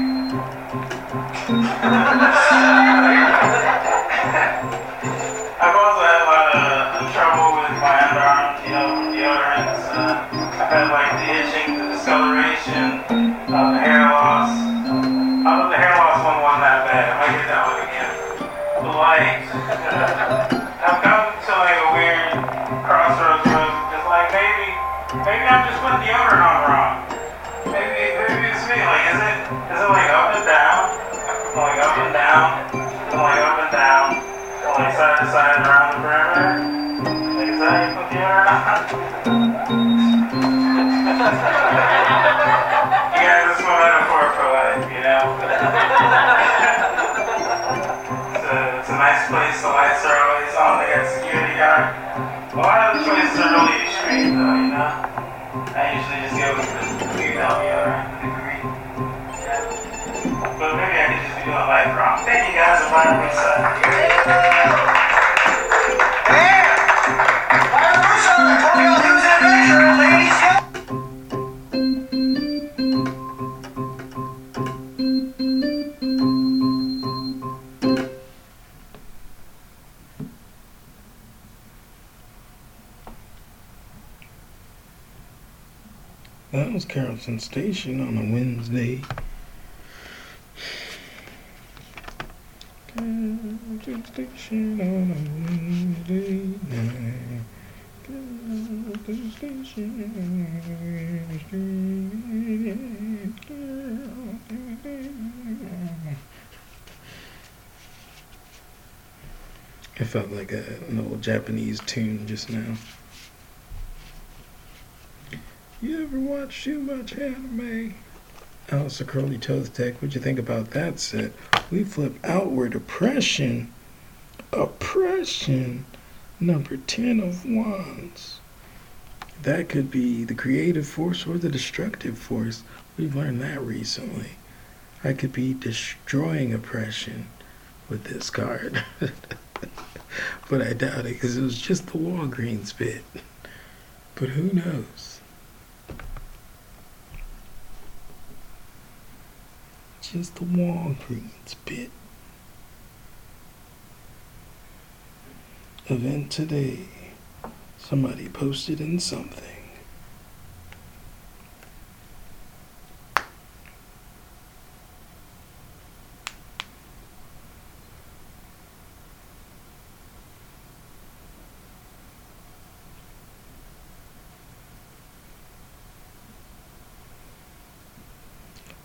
Speaker 5: That
Speaker 2: was Carrollton Station on a Wednesday. It felt like a, an old Japanese tune just now. You ever watch too much anime? Aleister Crowley Thoth Deck, what'd you think about that set? We flip outward oppression oppression, number 10 of wands. That could be the creative force or the destructive force. We've learned that recently. I could be destroying oppression with this card. but I doubt it because it was just the Walgreens bit. But who knows? Just the Walgreens bit. Event today. Somebody posted in something.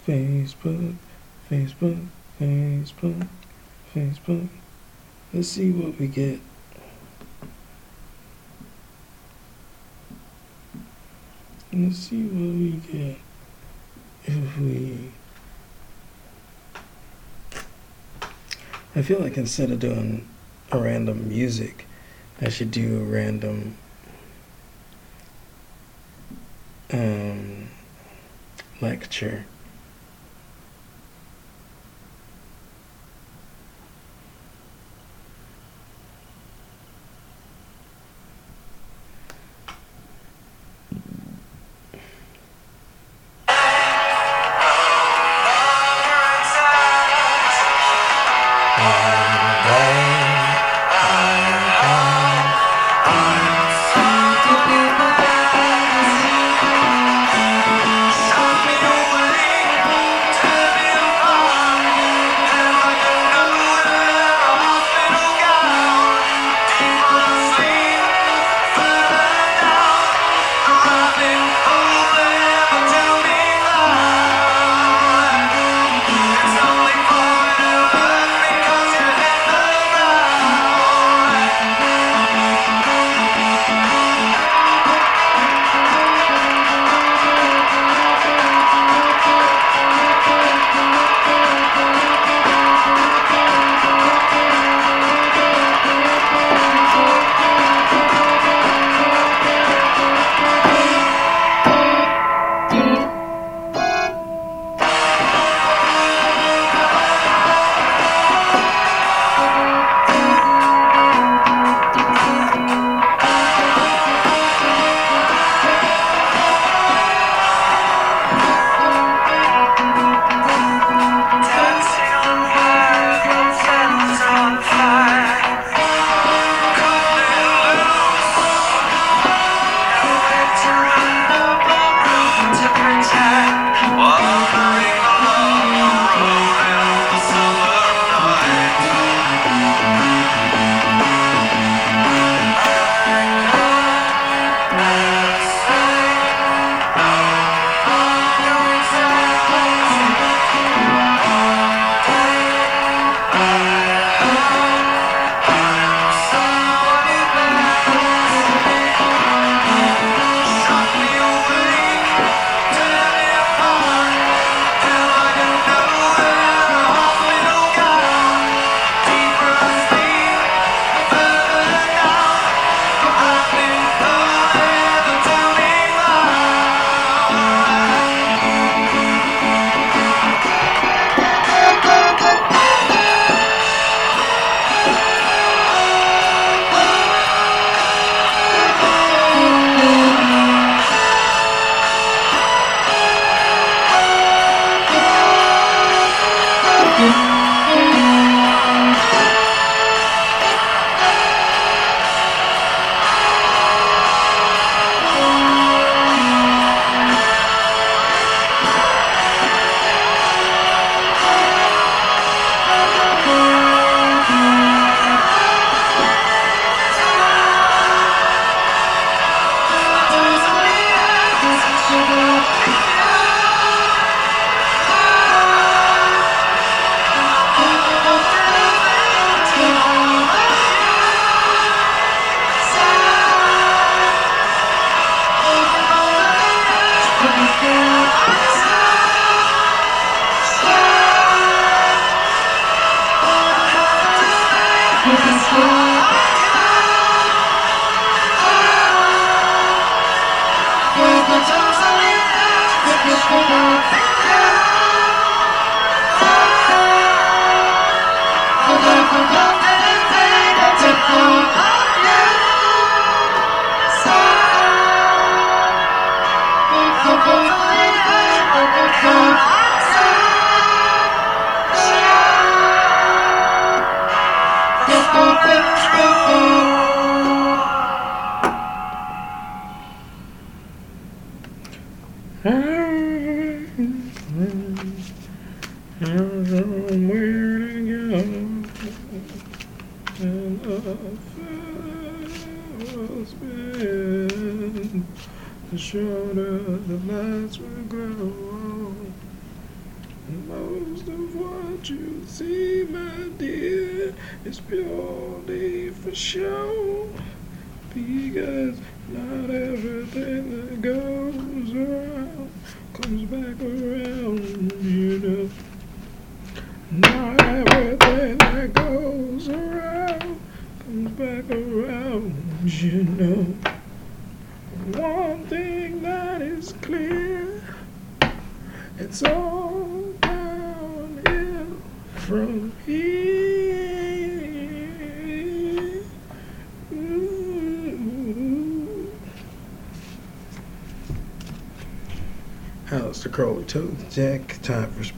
Speaker 2: Facebook, Facebook, Facebook, Facebook. Let's see what we get. Let's see what we get if we. I feel like instead of doing a random music, I should do a random um, lecture.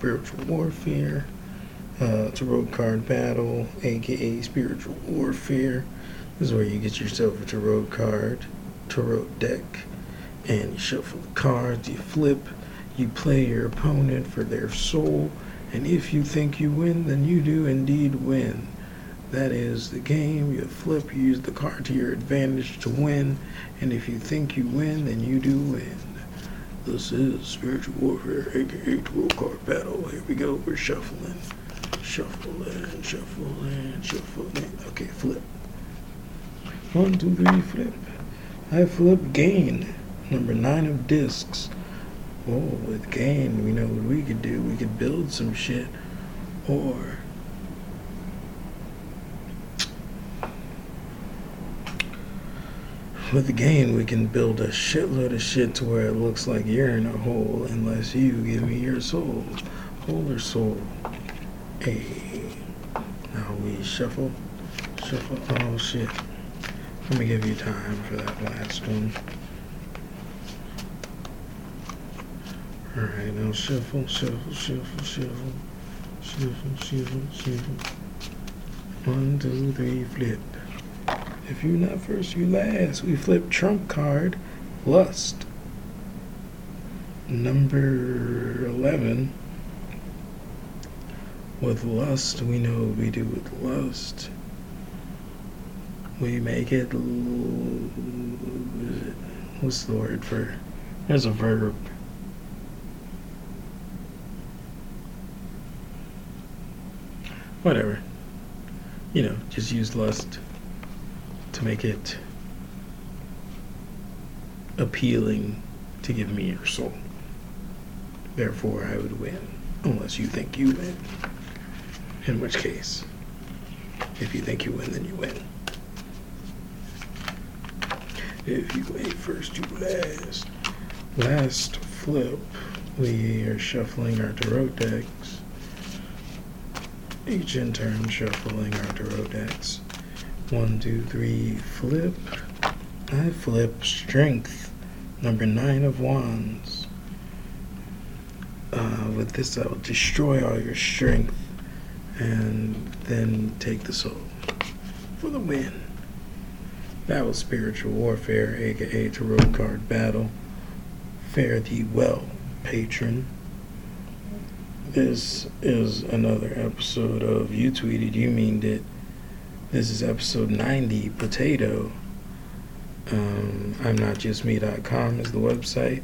Speaker 2: Spiritual warfare. Uh, tarot card battle, aka spiritual warfare. This is where you get yourself a tarot card, tarot deck, and you shuffle the cards, you flip, you play your opponent for their soul, and if you think you win, then you do indeed win. That is the game. You flip, you use the card to your advantage to win, and if you think you win, then you do win. This is spiritual warfare, aka tarot card battle. Here we go. We're shuffling, shuffle and shuffling, shuffling, shuffling. Okay, flip. One, two, three, flip. I flip gain. Number nine of discs. Oh, with gain, we know what we could do. We could build some shit. Or with the gain, we can build a shitload of shit to where it looks like you're in a hole unless you give me your soul. Hole or soul? Hey. Now we shuffle. Shuffle. Oh shit. Let me give you time for that last one. Alright, now shuffle, shuffle, shuffle, shuffle. Shuffle, shuffle, shuffle. One, two, three, flip. If you're not first, you last. We flip trump card, lust. Number 11. With lust, we know what we do with lust. We make it. What's the word for? There's a verb. Whatever. You know, just use lust make it appealing to give me your soul. Therefore, I would win, unless you think you win. In which case, if you think you win, then you win. If you wait first, you last. Last flip, we are shuffling our tarot decks. Each in turn shuffling our tarot decks. One, two, three, flip. I flip strength, number nine of wands. Uh, with this, I will destroy all your strength and then take the soul for the win. That was spiritual warfare, aka tarot card battle. Fare thee well, patron. This is another episode of You Tweeted, You Meaned It. This is episode 90, Potato. Um, I'm not just me.com is the website.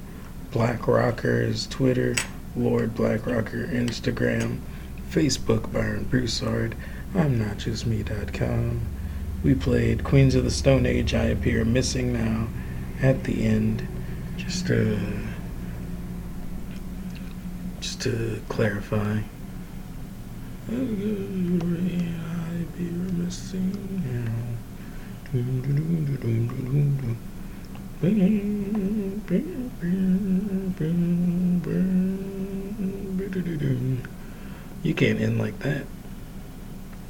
Speaker 2: Black Rocker is Twitter. Lord Black Rocker Instagram. Facebook Byron Broussard. I'm not just me.com. We played Queens of the Stone Age. I appear missing now at the end. Just to just to clarify. You can't end like that.